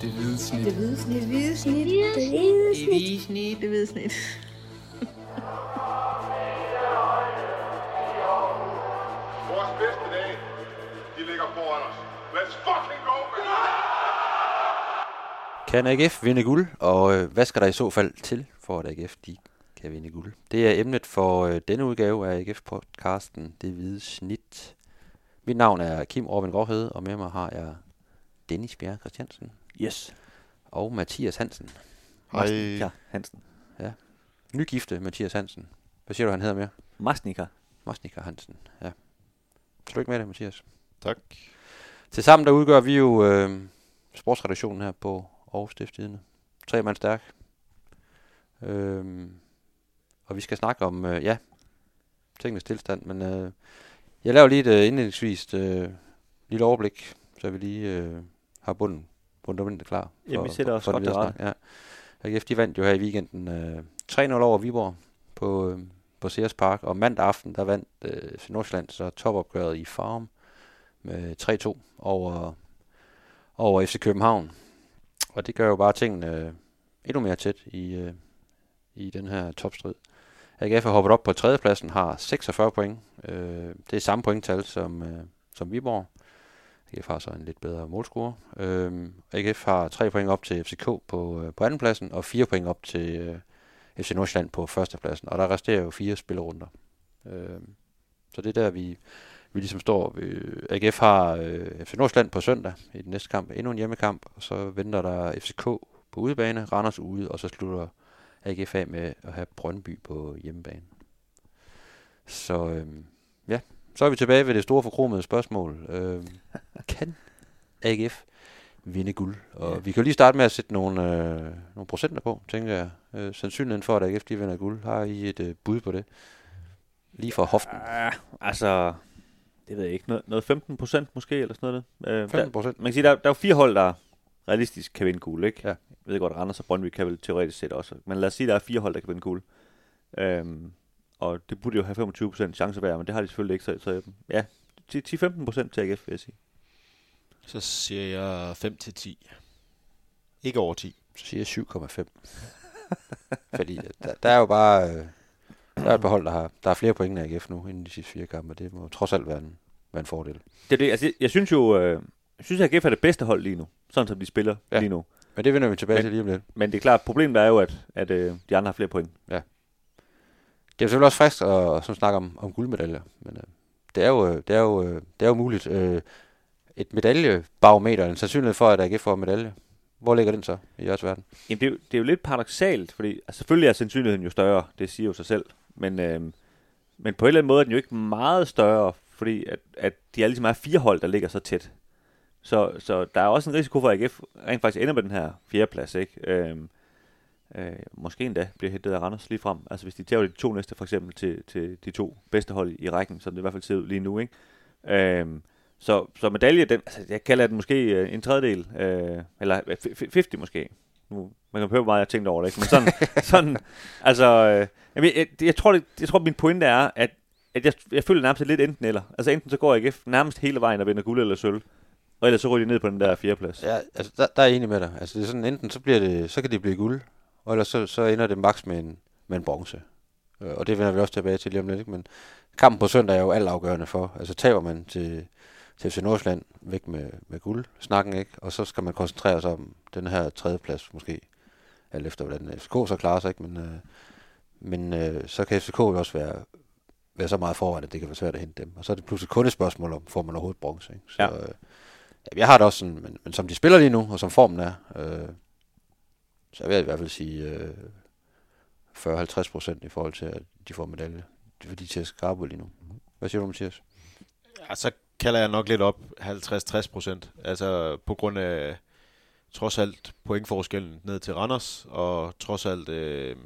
Det hvide snit. Det hvide snit. Det hvide snit. Det hvide Det hvide snit. Det hvide snit. Vores bedste dage, de ligger foran os. Let's fucking go, man! Kan AGF vinde guld, og øh, hvad skal der i så fald til, for at AGF de kan vinde guld? Det er emnet for øh, denne udgave af AGF-podcasten Det Hvide Snit. Mit navn er Kim Robin Gårdhed, og med mig har jeg Dennis Bjerg Christiansen Yes. og Mathias Hansen. Hej. Ja, Hansen. Nygifte Mathias Hansen. Hvad siger du, han hedder mere? Masnika. Mosnika Hansen. Ja. Tillykke med det, Mathias. Tak. Tilsammen der udgør vi jo øh, sportsredaktionen her på Aarhus Stiftstidende. Tre mand stærk. Øhm, og vi skal snakke om, øh, ja, tingenes tilstand, men øh, jeg laver lige et øh, indledningsvis øh, lille overblik, så vi lige øh, har bunden, fundamentet klar. Jamen, vi sætter os det godt videre til snak. Ja. AGF, de vandt jo her i weekenden øh, 3-0 over Viborg på, øh, på Sears Park, og mandag aften, der vandt øh, Nordsjælland så topopgøret i Farm med 3-2 over, over FC København. Og det gør jo bare tingene øh, endnu mere tæt i, øh, i den her topstrid. AGF har hoppet op på tredjepladsen, har 46 point. Øh, det er samme pointtal som, øh, som Viborg. AGF har så en lidt bedre målscore. Øhm, AGF har 3 point op til FCK på, øh, på andenpladsen, og 4 point op til øh, FC Nordsjælland på førstepladsen. Og der resterer jo fire spillerunder. Øhm, så det er der, vi, vi ligesom står. Øh, AGF har øh, FC Nordsjælland på søndag i den næste kamp. Endnu en hjemmekamp, og så venter der FCK på udebane, Randers ude, og så slutter AGF af med at have Brøndby på hjemmebane. Så øh, ja, så er vi tilbage ved det store forkromede spørgsmål. Øh, kan AGF vinde guld? Og Ja. vi kan jo lige starte med at sætte nogle, øh, nogle procenter på, tænker jeg. Øh, sandsynligheden for, at AGF de vinder guld. Har I et øh, bud på det? Lige fra hoften. Ah, altså, det ved jeg ikke. Noget, noget 15 procent måske, eller sådan noget. Øh, 15 der, procent. man kan sige, der, der er jo fire hold, der realistisk kan vinde guld, ikke? Ja. Jeg ved godt, Randers og Brøndby kan vel teoretisk set også. Men lad os sige, der er fire hold, der kan vinde guld. Øhm, og det burde jo have 25 procent chance hver, men det har de selvfølgelig ikke. Så, så ja, 10-15 procent til AGF, vil jeg sige. Så siger jeg 5 til 10. Ikke over 10. så siger jeg 7,5. Fordi der, der er jo bare øh, der er et behold, der har, der er flere point end AGF nu, inden de sidste fire kampe. Det må trods alt være en, være en fordel. Det er det, altså, jeg, jeg synes jo, øh, jeg synes, at AGF er det bedste hold lige nu. Sådan som de spiller Ja. ja. lige nu. Men det vender vi tilbage Men- til lige om lidt. Men det er klart, problemet er jo, at, at øh, de andre har flere point. Det er selvfølgelig også frisk at, at sådan snakke om, om guldmedaljer, men øh, det, er jo, øh, det, er jo, øh, det er jo muligt. Øh, et medaljebarometer, en sandsynlighed for, at AGF får medalje. Hvor ligger den så i jeres verden? Jamen, det er, jo, det er jo lidt paradoxalt, fordi altså, selvfølgelig er sandsynligheden jo større, det siger jo sig selv, men, øh, men på en eller anden måde er den jo ikke meget større, fordi at, at de er ligesom er fire hold, der ligger så tæt. Så, så der er også en risiko for, at AGF rent faktisk ender med den her fjerdeplads, ikke? Øh, øh, måske endda bliver hættet af Randers lige frem. Altså hvis de tager de to næste for eksempel til, til de to bedste hold i rækken, som det i hvert fald ser ud lige nu, ikke? Øh, så, så medalje, den, altså, jeg kalder den måske øh, en tredjedel, øh, eller øh, f- f- 50 måske. Nu, man kan høre, hvor meget jeg har tænkt over det, ikke? Men sådan, sådan altså, øh, jeg, jeg, jeg, tror, det, jeg tror, min pointe er, at, at jeg, jeg føler nærmest lidt enten eller. Altså enten så går AGF nærmest hele vejen og vinder guld eller sølv, og ellers så ryger de ned på den der fjerdeplads. Ja, altså der, der er jeg enig med dig. Altså det er sådan, enten så, bliver det, så kan det blive guld, og ellers så, så ender det max med en, med en bronze. Øh, Og det vender vi også tilbage til lige om lidt. Ikke? Men kampen på søndag er jo alt afgørende for. Altså taber man til, til FC Nordsjælland væk med, med guld, snakken ikke, og så skal man koncentrere sig om den her tredjeplads måske, alt efter hvordan FCK så klarer sig, ikke? men, øh, men øh, så kan FCK jo også være, være så meget foran, at det kan være svært at hente dem. Og så er det pludselig kun et spørgsmål om, får man overhovedet bronze. Ikke? Så, Ja. øh, jeg har det også sådan, men, men som de spiller lige nu, og som formen er, øh, så vil jeg i hvert fald sige øh, 40-50 procent i forhold til, at de får medalje. Det er fordi, de er skarpe lige nu. Hvad siger du, Mathias? Ja, så kalder jeg nok lidt op 50-60 procent. Altså på grund af trods alt pointforskellen ned til Randers, og trods alt øh,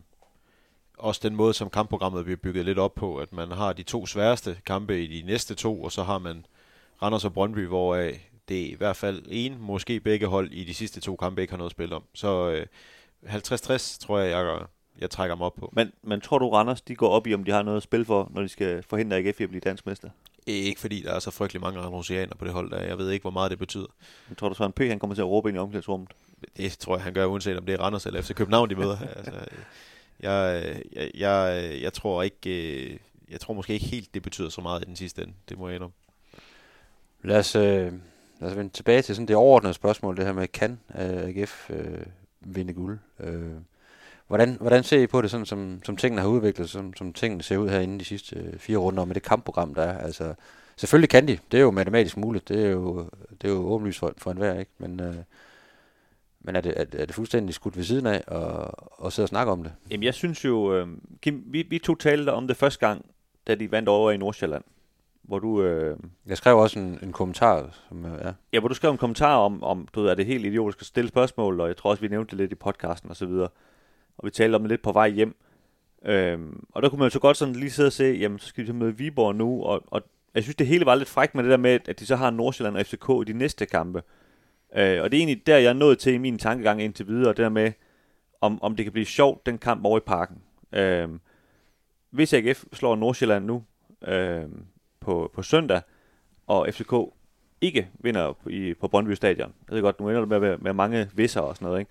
også den måde, som kampprogrammet bliver bygget lidt op på, at man har de to sværeste kampe i de næste to, og så har man Randers og Brøndby, hvoraf det i hvert fald en, måske begge hold i de sidste to kampe ikke har noget at spille om. Så øh, 50-60 tror jeg, jeg, jeg trækker mig op på. Men, men tror du, Randers de går op i, om de har noget at spille for, når de skal forhindre AGF i at blive dansk mester? Ikke fordi der er så frygtelig mange randosianer på det hold der. Jeg ved ikke, hvor meget det betyder. Jeg tror du, Søren P. han kommer til at råbe ind i omklædningsrummet? det tror jeg, han gør, uanset om det er Randers eller FC København, de møder. altså, jeg, jeg, jeg, jeg tror ikke, øh, jeg tror måske ikke helt, det betyder så meget i den sidste ende. Det må jeg indrømme. Lad os, øh, lad os vende tilbage til sådan det overordnede spørgsmål, det her med, kan øh, AGF øh, vinde guld? Øh, hvordan, hvordan ser I på det, sådan som, som tingene har udviklet som, som tingene ser ud herinde de sidste øh, fire runder med det kampprogram, der er? Altså, selvfølgelig kan de. Det er jo matematisk muligt. Det er jo, det er jo åbenlyst for, for enhver, ikke? Men, øh, men er det, er, er det fuldstændig skudt ved siden af og, og sidde og snakke om det? Jamen, jeg synes jo, øh, Kim, vi, vi to talte om det første gang, da de vandt over i Nordsjælland. Hvor du... Øh, jeg skrev også en, en kommentar, som øh, ja. Ja, hvor du skrev en kommentar om, om du ved, er det helt idiotisk at stille spørgsmål, og jeg tror også, vi nævnte det lidt i podcasten og så videre. Og vi talte om det lidt på vej hjem. Øhm, og der kunne man jo så godt sådan lige sidde og se, jamen så skal vi møde Viborg nu, og, og jeg synes det hele var lidt frækt med det der med, at de så har Nordsjælland og FCK i de næste kampe. Øh, og det er egentlig der, jeg er nået til i min tankegang indtil videre, det der med, om, om det kan blive sjovt, den kamp over i parken. Øh, hvis AGF slår Nordsjælland nu øh, på, på søndag, og FCK ikke vinder på, i, på Brøndby Stadion. Jeg ved godt, nu ender det med, med, mange visser og sådan noget, ikke?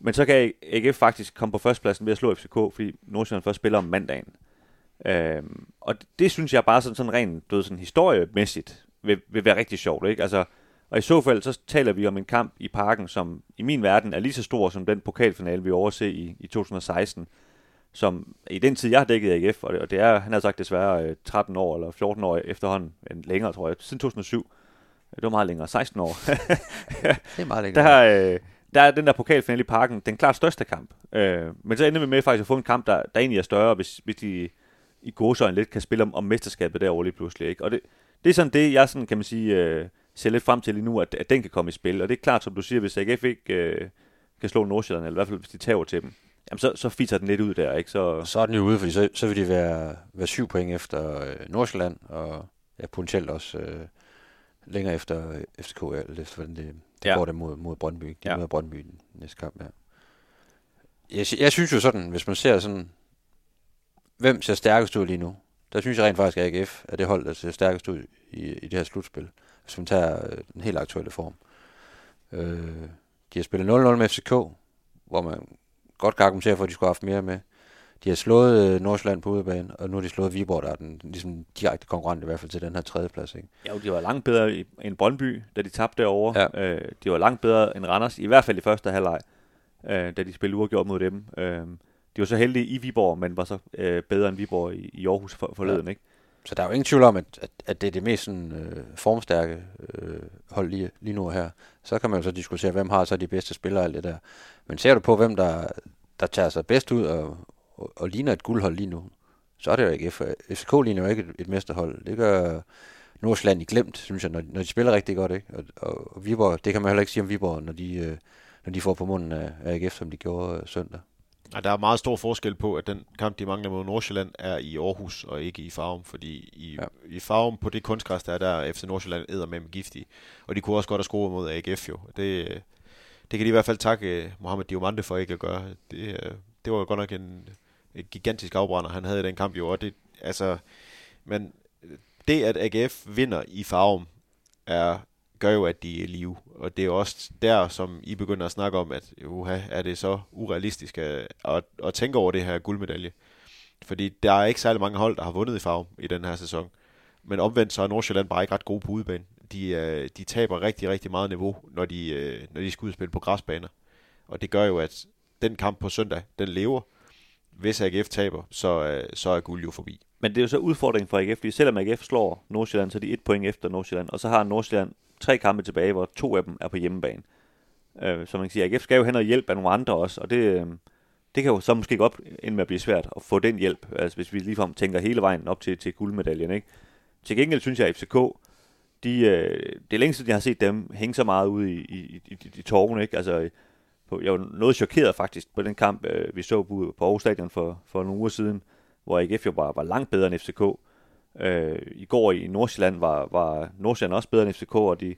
Men så kan AGF faktisk komme på førstepladsen ved at slå FCK, fordi Nordsjælland først spiller om mandagen. Øhm, og det, det synes jeg bare sådan, sådan rent du ved, sådan historiemæssigt vil, vil være rigtig sjovt. Ikke? Altså, og i så fald, så taler vi om en kamp i parken, som i min verden er lige så stor som den pokalfinale, vi overser i, i 2016. Som i den tid, jeg har dækket AGF, og det, og det er, han har sagt desværre 13 øh, år eller 14 år efterhånden, en længere tror jeg, siden 2007. Det var meget længere, 16 år. det er meget længere. Der, øh, der er den der pokalfinale i parken, den klart største kamp. Øh, men så ender vi med faktisk at få en kamp, der, der egentlig er større, hvis, hvis de i godsøjne lidt kan spille om, om mesterskabet derovre lige pludselig. Ikke? Og det, det er sådan det, jeg sådan, kan man sige, øh, ser lidt frem til lige nu, at, at den kan komme i spil. Og det er klart, som du siger, hvis AGF ikke øh, kan slå Nordsjælland, eller i hvert fald hvis de tager til dem, jamen så, så fiser den lidt ud der. Ikke? Så, så er den jo ude, fordi så, så vil de være, være syv point efter øh, Nordsjælland, og ja, potentielt også øh, længere efter FCK, eller efter hvordan det, det ja. går det mod, mod Brøndby. De ja. møder Brøndby næste kamp, ja. Jeg, jeg synes jo sådan, hvis man ser sådan, hvem ser stærkest ud lige nu? Der synes jeg rent faktisk, at AGF er det hold, der ser stærkest ud i, i det her slutspil. Hvis man tager øh, den helt aktuelle form. Øh, de har spillet 0-0 med FCK, hvor man godt kan argumentere for, at de skulle have haft mere med. De har slået øh, Nordsjælland på udebane, og nu har de slået Viborg, der er den ligesom, direkte konkurrent i hvert fald til den her tredje plads. Ikke? Ja, de var langt bedre end Brøndby, da de tabte derovre. Ja. Øh, de var langt bedre end Randers, i hvert fald i første halvleg, øh, da de spillede uafgjort mod dem. Øh, de var så heldige i Viborg, men var så øh, bedre end Viborg i, i Aarhus for, forleden. Ja. Ikke? Så der er jo ingen tvivl om, at, at, at det er det mest sådan, øh, formstærke øh, hold lige, lige nu her. Så kan man jo så diskutere, hvem har så de bedste spillere og alt det der. Men ser du på, hvem der, der tager sig bedst ud og, og, og ligner et guldhold lige nu, så er det jo ikke F. FCK ligner jo ikke et, et mesterhold. Det gør Nordsjælland i glemt, synes jeg, når, når de spiller rigtig godt. Ikke? Og, og, og Viborg, det kan man heller ikke sige om Viborg, når de, øh, når de får på munden af, af AGF, som de gjorde øh, søndag. Ja, der er meget stor forskel på, at den kamp, de mangler mod Nordsjælland, er i Aarhus og ikke i Farum, fordi i, ja. i Farum på det kunstgræs, der er der, FC Nordsjælland æder med giftige. Og de kunne også godt have scoret mod AGF jo. Det, det kan de i hvert fald takke øh, Mohamed Diomande for ikke at gøre. Det, øh, det var godt nok en, en gigantisk afbrænder, han havde i den kamp jo. Og det, altså, men det, at AGF vinder i Farum, er gør jo, at de er i live. Og det er også der, som I begynder at snakke om, at uha, er det så urealistisk at, at, at tænke over det her guldmedalje. Fordi der er ikke særlig mange hold, der har vundet i farve i den her sæson. Men omvendt så er Nordsjælland bare ikke ret gode på udebane. De, øh, de taber rigtig, rigtig meget niveau, når de, øh, når de skal udspille på græsbaner. Og det gør jo, at den kamp på søndag, den lever. Hvis AGF taber, så, øh, så er guld jo forbi. Men det er jo så udfordringen for AGF, fordi selvom AGF slår Nordsjælland, så er de et point efter Nordsjælland, og så har Nordsjælland tre kampe tilbage, hvor to af dem er på hjemmebane. Øh, så man kan sige, at AGF skal jo have noget hjælp af nogle andre også, og det, øh, det kan jo så måske godt ende med at blive svært at få den hjælp, altså hvis vi ligefrem tænker hele vejen op til, til guldmedaljen. Ikke? Til gengæld synes jeg, at FCK, de, øh, det er længe siden, jeg har set dem hænge så meget ud i, i, i, i, i torven. Ikke? Altså, på, jeg var noget chokeret faktisk på den kamp, øh, vi så på, på Aarhus Stadion for, for nogle uger siden, hvor AGF jo bare var langt bedre end FCK. Øh, I går i Nordsjælland var, var Nordsjælland også bedre end FCK, og de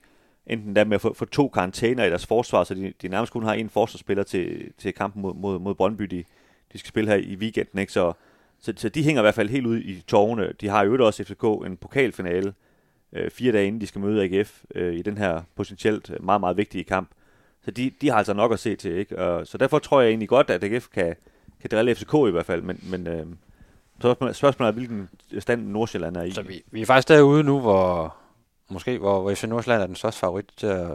enten der med at få, få to karantæner i deres forsvar, så de, de nærmest kun har en forsvarsspiller til, til kampen mod, mod, mod Brøndby, de, de skal spille her i weekenden. Ikke? Så, så, så de hænger i hvert fald helt ud i tårne. De har jo også FCK en pokalfinale øh, fire dage inden de skal møde AGF øh, i den her potentielt meget, meget vigtige kamp. Så de, de har altså nok at se til, ikke? Og, så derfor tror jeg egentlig godt, at AGF kan, kan drille FCK i hvert fald, men, men øh, spørgsmålet spørgsmålet er, hvilken stand Nordsjælland er i. Så vi, vi er faktisk derude nu, hvor måske hvor, hvor FC Nordsjælland er den største favorit til at,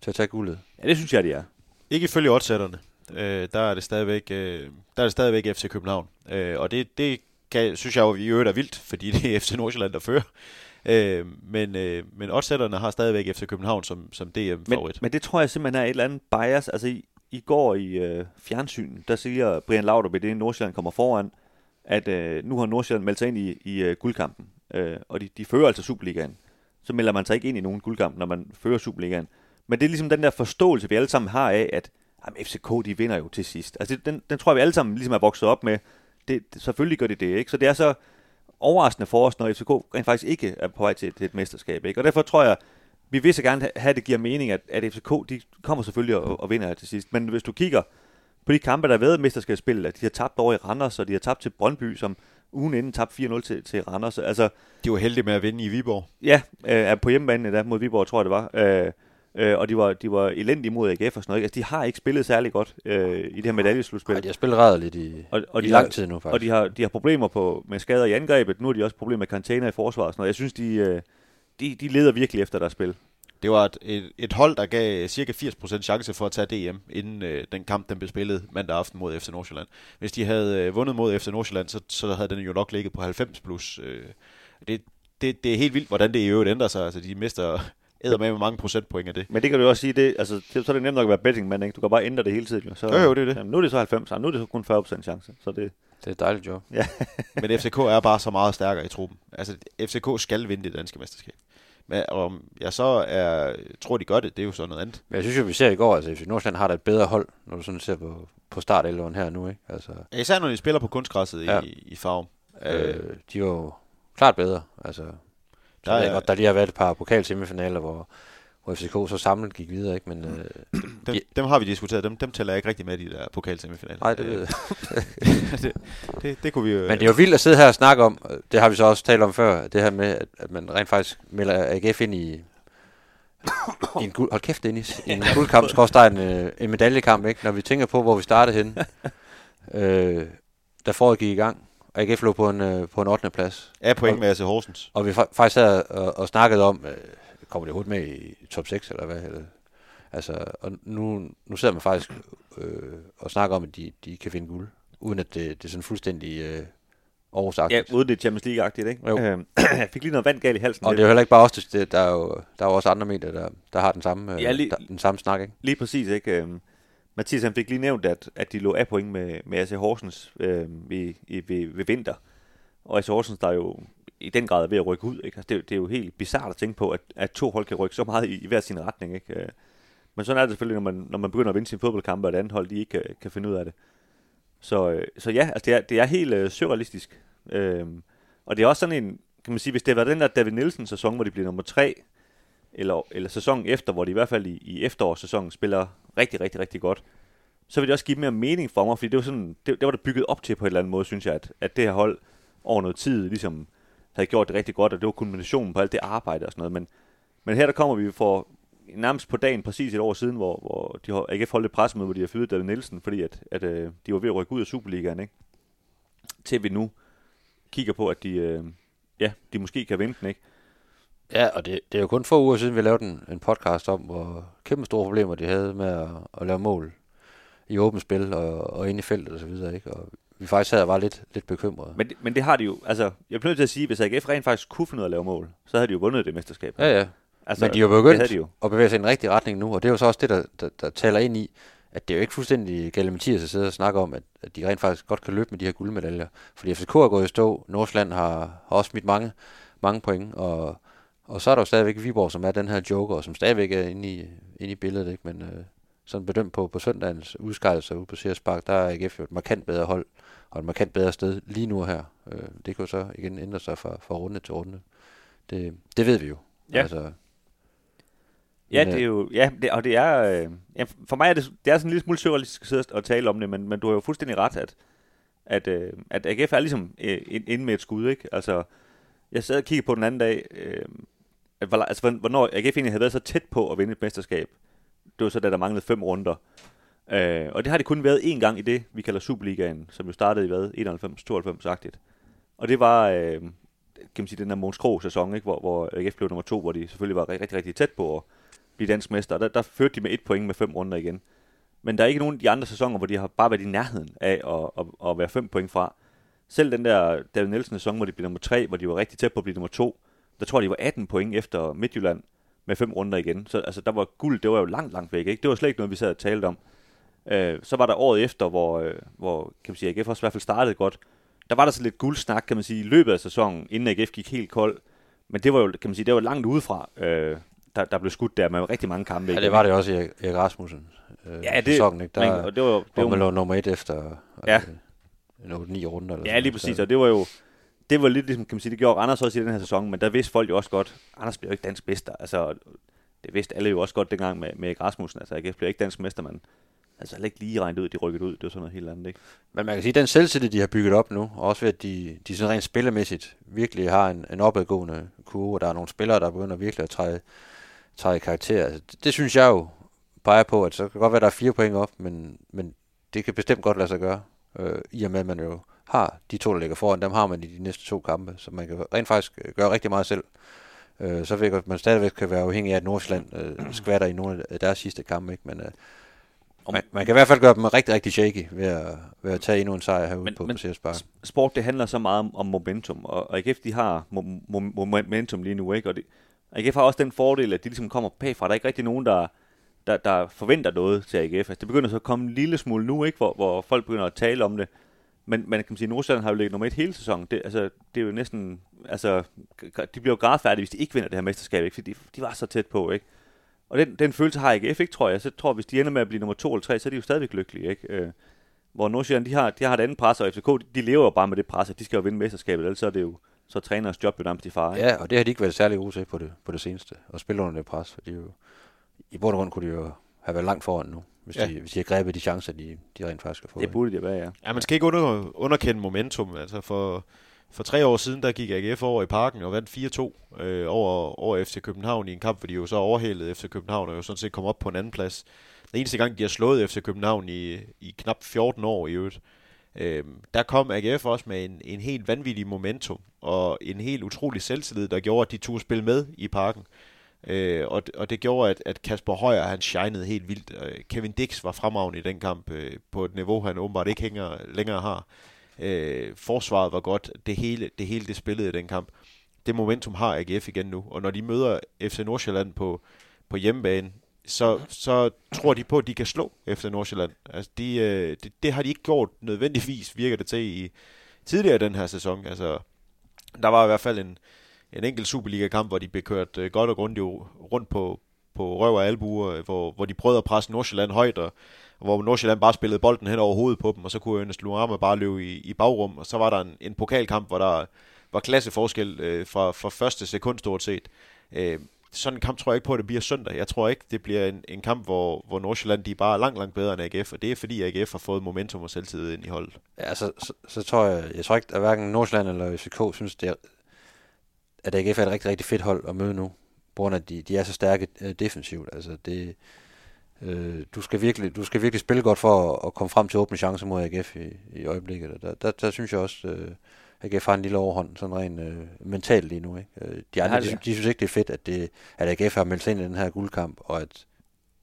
til at tage guldet. Ja, det synes jeg, de er. Ikke ifølge oddsætterne. Øh, der er det stadigvæk, øh, der er det stadigvæk FC København. Øh, og det, det kan, synes jeg jo i øvrigt er vildt, fordi det er FC Nordsjælland, der fører. Øh, men, øh, men oddsætterne har stadigvæk FC København som, som DM-favorit. Men, men det tror jeg simpelthen er et eller andet bias. Altså i, i går i øh, fjernsyn, der siger Brian Laudrup, at det Nordsjælland kommer foran, at øh, nu har Nordsjælland meldt sig ind i, i øh, guldkampen. Øh, og de, de fører altså Superligaen. Så melder man sig ikke ind i nogen guldkamp, når man fører Superligaen. Men det er ligesom den der forståelse, vi alle sammen har af, at jamen, FCK, de vinder jo til sidst. Altså, den, den tror jeg, vi alle sammen ligesom er vokset op med. Det, det, selvfølgelig gør det det, ikke? Så det er så overraskende for os, når FCK rent faktisk ikke er på vej til, til et mesterskab, ikke? Og derfor tror jeg, vi vil så gerne have, at det giver mening, at, at FCK, de kommer selvfølgelig og, og vinder til sidst. Men hvis du kigger på de kampe, der har været i mesterskabsspillet, at de har tabt over i Randers, og de har tabt til Brøndby, som ugen inden tabte 4-0 til, til Randers. Altså, de var heldige med at vinde i Viborg. Ja, øh, på hjemmebane der mod Viborg, tror jeg det var. Øh, øh, og de var, de var elendige mod AGF og sådan noget. Altså, de har ikke spillet særlig godt øh, i det her medaljeslutspil. Nej, de har spillet rædderligt i, og, og i de lang har, tid nu, faktisk. Og de har, de har problemer på, med skader i angrebet. Nu har de også problemer med karantæner i forsvaret og sådan noget. Jeg synes, de, øh, de, de leder virkelig efter deres spil. Det var et, et, et hold, der gav cirka 80% chance for at tage DM, inden øh, den kamp, den blev spillet mandag aften mod FC Nordsjælland. Hvis de havde øh, vundet mod FC Nordsjælland, så, så havde den jo nok ligget på 90 plus. Øh, det, det, det er helt vildt, hvordan det i øvrigt ændrer sig. Altså, de mister æder med, med mange procentpoint af det. Men det kan du også sige, det, altså, det, så er det nemt nok at være bettingmand, ikke? Du kan bare ændre det hele tiden. Jo, så, jo, jo, det er det. Jamen, nu er det så 90, nu er det så kun 40% chance. Så det, det er et dejligt job. Ja. Men FCK er bare så meget stærkere i truppen. Altså, FCK skal vinde det danske mesterskab. Men om jeg så er, tror, de gør det, det er jo så noget andet. Men jeg synes jo, vi ser i går, altså FC Nordsjælland har da et bedre hold, når du sådan ser på, på start her nu, ikke? Altså, Især når de spiller på kunstgræsset ja. i, i farven. Øh, de er jo klart bedre. Altså, der, er, godt, der lige har været et par pokalsemifinaler, hvor, hvor FCK så samlet gik videre, ikke? Men, øh, dem, de, dem har vi diskuteret, dem, dem tæller jeg ikke rigtig med i de der pokalsemifinaler. Nej, det ved det, det, det, kunne vi jo... Men det er jo vildt at sidde her og snakke om, det har vi så også talt om før, det her med, at, at man rent faktisk melder AGF ind i, i en guld, hold kæft Dennis, i en guldkamp, skal en, øh, en medaljekamp, ikke? Når vi tænker på, hvor vi startede hen, øh, da foråret gik i gang, og AGF lå på en, øh, på en 8. plads. Ja, point med AC Horsens. Og vi faktisk havde og, og snakket om, øh, kommer det hurtigt med i top 6, eller hvad? Eller, altså, og nu, nu sidder man faktisk øh, og snakker om, at de, de kan finde guld, uden at det, det er sådan fuldstændig øh, oversagt. Ja, uden det er Champions League-agtigt, ikke? Jo. Øhm, jeg fik lige noget vand galt i halsen. Og det er jo heller ikke bare os, det, der er jo, der er jo også andre medier, der, der har den samme, ja, lige, der, den samme snak, ikke? Lige præcis, ikke? Øhm, Mathias han fik lige nævnt, at, at de lå af point med, med AC Horsens øh, ved, ved, ved vinter. Og AC Horsens, der er jo i den grad er ved at rykke ud. Ikke? Altså, det, det er jo helt bizart at tænke på, at, at to hold kan rykke så meget i, i hver sin retning. Ikke? Øh, men sådan er det selvfølgelig, når man, når man begynder at vinde sin fodboldkampe, og et andet hold de ikke kan, kan finde ud af det. Så, øh, så ja, altså det, er, det er helt øh, surrealistisk. Øhm, og det er også sådan en, kan man sige, hvis det var den der David Nielsen-sæson, hvor de bliver nummer tre, eller, eller sæsonen efter, hvor de i hvert fald i, i efterårssæsonen spiller rigtig, rigtig, rigtig godt, så vil det også give mere mening for mig, fordi det var, sådan, det, det var det bygget op til på en eller anden måde, synes jeg, at, at det her hold over noget tid ligesom havde gjort det rigtig godt, og det var kulminationen på alt det arbejde og sådan noget. Men, men her der kommer vi for nærmest på dagen, præcis et år siden, hvor, hvor de har AGF holdt et pressemøde, hvor de har fyret David Nielsen, fordi at, at, øh, de var ved at rykke ud af Superligaen, ikke? Til vi nu kigger på, at de, øh, ja, de måske kan vinde den, ikke? Ja, og det, det er jo kun få uger siden, vi lavede en, en podcast om, hvor kæmpe store problemer de havde med at, at lave mål i åbent spil og, og inde i feltet og så videre, ikke? Og vi faktisk havde var lidt, lidt bekymrede. Men, men det har de jo, altså, jeg bliver nødt til at sige, hvis AGF rent faktisk kunne finde ud af at lave mål, så havde de jo vundet det mesterskab. Ja, ja. Altså, men de har jo begyndt de jo. at bevæge sig i en rigtig retning nu, og det er jo så også det, der, der, der taler ind i, at det er jo ikke fuldstændig Mathias at sidde og snakke om, at, at de rent faktisk godt kan løbe med de her guldmedaljer. Fordi FCK er gået i stå, Nordsland har, har også smidt mange, mange point, og, og så er der jo stadigvæk Viborg, som er den her joker, som stadigvæk er inde i, inde i billedet, ikke? men øh, sådan bedømt på, på søndagens udskejelse ude på Sears Park, der er AGF jo et markant bedre hold, og et markant bedre sted lige nu her. Øh, det kan jo så igen ændre sig fra, fra runde til runde. Det, det ved vi jo. Ja. Altså, Ja, det er jo, ja, det, og det er, øh, ja, for mig er det, det er sådan en lille smule surrealistisk at sidde og tale om det, men, men du har jo fuldstændig ret, at, at, øh, at AGF er ligesom øh, inde med et skud, ikke? Altså, jeg sad og kiggede på den anden dag, øh, at, altså, hvornår AGF egentlig havde været så tæt på at vinde et mesterskab. det var så, da der manglede fem runder. Øh, og det har det kun været én gang i det, vi kalder Superligaen, som jo startede i hvad? 91-92-agtigt. Og det var, øh, kan man sige, den der Måns Krog sæson, ikke? Hvor, hvor AGF blev nummer to, hvor de selvfølgelig var rigtig, rigtig tæt på at blive dansk mester. Og der, der førte de med et point med fem runder igen. Men der er ikke nogen af de andre sæsoner, hvor de har bare været i nærheden af at, at, at være fem point fra. Selv den der David Nielsen sæson, hvor de blev nummer tre, hvor de var rigtig tæt på at blive nummer to, der tror jeg, de var 18 point efter Midtjylland med fem runder igen. Så altså, der var guld, det var jo langt, langt væk. Ikke? Det var slet ikke noget, vi sad og talte om. Øh, så var der året efter, hvor, øh, hvor kan man sige, AGF også i hvert fald startede godt. Der var der så lidt guldsnak, kan man sige, i løbet af sæsonen, inden AGF gik helt kold. Men det var jo, kan man sige, det var langt udefra, øh, der, der blev skudt der med rigtig mange kampe. Ja, det var det også i Erik Rasmussen. Øh, Ja, det- sæsonen, ikke? Der, men- og det var det var- man lå nummer et efter Ja. en 8-9 runder. Eller Ja, lige præcis, og det var jo, det var lidt ligesom, kan man sige, det gjorde Randers også i den her sæson, men der vidste folk jo også godt, Anders bliver jo ikke dansk mester, altså, det vidste alle jo også godt dengang med, med Erik Rasmussen, altså, AGF bliver ikke dansk mester, men altså heller ikke lige regnet ud, de rykket ud, det var sådan noget helt andet, ikke? Men man kan sige, at den selvtillid, de har bygget op nu, og også ved, at de, de sådan rent spillemæssigt virkelig har en, en opadgående kurve, og der er nogle spillere, der begynder virkelig at træde, træde karakter. Altså, det, det, synes jeg jo peger på, at så kan godt være, at der er fire point op, men, men det kan bestemt godt lade sig gøre, øh, i og med, at man jo har de to, der ligger foran, dem har man i de næste to kampe, så man kan rent faktisk øh, gøre rigtig meget selv. Øh, så ved jeg, at man stadigvæk kan være afhængig af, at Nordsjælland øh, skvatter i nogle af deres sidste kampe, ikke? men øh, man, man kan i hvert fald gøre dem rigtig, rigtig shaky ved at, ved at tage endnu en sejr herude Men- på, men- på Sears Park. Sport, det handler så meget om, om momentum, og, AGF, de har mo- mo- momentum lige nu, ikke? Og det, AGF har også den fordel, at de ligesom kommer bagfra. Der er ikke rigtig nogen, der, der, der forventer noget til AGF. Altså, det begynder så at komme en lille smule nu, ikke? Hvor, hvor folk begynder at tale om det. Men man kan sige, at Nordsjælland har jo ligget nummer et hele sæsonen. Det, altså, det er jo næsten... Altså, de bliver jo gradfærdige, hvis de ikke vinder det her mesterskab, ikke? Fordi de, de var så tæt på, ikke? Og den, den følelse har AGF ikke, tror jeg. Så tror jeg, hvis de ender med at blive nummer to eller tre, så er de jo stadigvæk lykkelige, ikke? Øh, hvor Nordsjælland, de har, de har et andet pres, og FCK, de, de lever jo bare med det pres, at de skal jo vinde mesterskabet, ellers så er det jo så er træners job jo nærmest i fare. ikke? Ja, og det har de ikke været særlig gode til på det, på det seneste, at spille under det pres, for de jo, i bund og grund kunne de jo have været langt foran nu, hvis, Ja. de, hvis de har grebet de chancer, de, de rent faktisk har fået. Det burde det være, ja. Ja, man skal ikke under, underkende momentum. Altså for, for tre år siden, der gik AGF over i parken og vandt 4-2 øh, over, over FC København i en kamp, hvor de jo så overhælede FC København og jo sådan set kom op på en anden plads. Den eneste gang, de har slået FC København i, i knap 14 år i øvrigt. Øh, der kom AGF også med en, en helt vanvittig momentum og en helt utrolig selvtillid, der gjorde, at de tog spille med i parken. Øh, og, og det gjorde, at, at Kasper Højer, han shinede helt vildt. Øh, Kevin Dix var fremragende i den kamp øh, på et niveau, han åbenbart ikke hænger, længere har. Øh, forsvaret var godt. Det hele, det hele det spillede i den kamp. Det momentum har AGF igen nu. Og når de møder FC Nordsjælland på, på hjemmebane, så, så tror de på, at de kan slå FC Nordsjælland. Altså, de, øh, det, det har de ikke gjort nødvendigvis, virker det til i tidligere den her sæson. Altså, der var i hvert fald en, en enkelt Superliga-kamp, hvor de blev kørt øh, godt og grundigt rundt på, på røv og albuer, øh, hvor, hvor de prøvede at presse Nordsjælland højt, og, og hvor Nordsjælland bare spillede bolden hen over hovedet på dem, og så kunne Ernest Luama bare løbe i, i bagrum, og så var der en, en pokalkamp, hvor der var klasseforskel øh, fra, fra første sekund stort set. Øh, sådan en kamp tror jeg ikke på, at det bliver søndag. Jeg tror ikke, det bliver en, en kamp, hvor, hvor Nordsjælland de er bare langt, langt bedre end AGF, og det er fordi AGF har fået momentum og selvtillid ind i holdet. Ja, så, så, så tror jeg, jeg tror ikke, at hverken Nordsjælland eller FCK synes, det er, at AGF er et rigtig, rigtig fedt hold at møde nu, på grund af, at de, de er så stærke øh, defensivt. Altså, det, øh, du, skal virkelig, du skal virkelig spille godt for at, at komme frem til åbne chancer mod AGF i, i øjeblikket. Der, der, der synes jeg også, øh, AGF har en lille overhånd, sådan rent øh, mentalt lige nu. Ikke? Øh, De andre, har de, de, synes ikke, det er fedt, at, det, at AGF har meldt sig ind i den her guldkamp, og at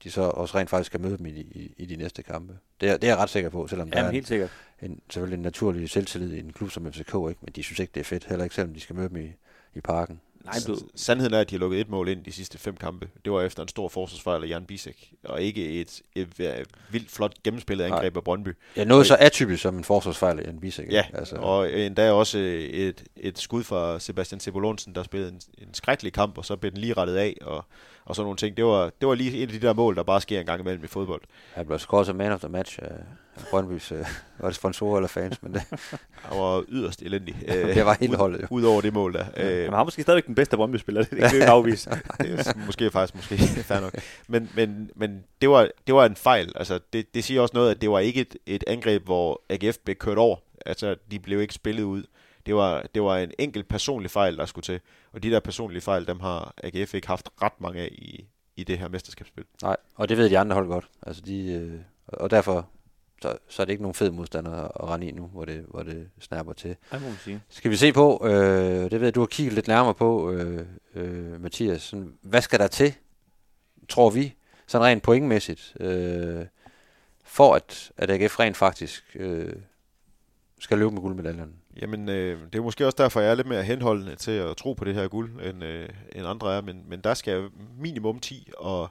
de så også rent faktisk kan møde dem i, de- i, i de næste kampe. Det er, det er jeg ret sikker på, selvom der Jamen, er helt sikkert. en, selvfølgelig en naturlig selvtillid i en klub som FCK, ikke? men de synes ikke, det er fedt, heller ikke selvom de skal møde dem i, i parken. Nej, du, Sandheden er, at de har lukket et mål ind de sidste fem kampe. Det var efter en stor forsvarsfejl af Jan Bisek, og ikke et, et, et vildt flot gennemspillet angreb af Brøndby. Ja, noget så atypisk som en forsvarsfejl af en Bisek. Ja, altså, og endda også et, et skud fra Sebastian Cebolonsen, der spillede en, en skrækkelig kamp, og så blev den lige rettet af, og, og sådan nogle ting. Det var, det var lige et af de der mål, der bare sker en gang imellem i fodbold. Han blev scoret som man of the match af af Brøndbys, øh, var det sponsorer eller fans, men det, Han var yderst elendig. det var hele holdet jo. Ud over det mål der. Øh, han har måske stadigvæk den bedste Brøndby-spiller, det kan vi ikke afvise. det er måske faktisk måske fair nok. Men, men, men det, var, det var en fejl. Altså, det, det siger også noget, at det var ikke et, et angreb, hvor AGF blev kørt over. Altså, de blev ikke spillet ud. Det var, det var en enkelt personlig fejl, der skulle til. Og de der personlige fejl, dem har AGF ikke haft ret mange af i, i det her mesterskabsspil. Nej, og det ved de andre hold godt. Altså de, øh, og derfor så, så er det ikke nogen fed modstander at, rende i nu, hvor det, hvor det snapper til. Det må man sige. Skal vi se på, øh, det ved jeg, du har kigget lidt nærmere på, øh, øh, Mathias, sådan, hvad skal der til, tror vi, sådan rent pointmæssigt, øh, for at, at AGF rent faktisk øh, skal løbe med guldmedaljerne? Jamen, øh, det er måske også derfor, jeg er lidt mere henholdende til at tro på det her guld, end, øh, end andre er, men, men der skal minimum 10 og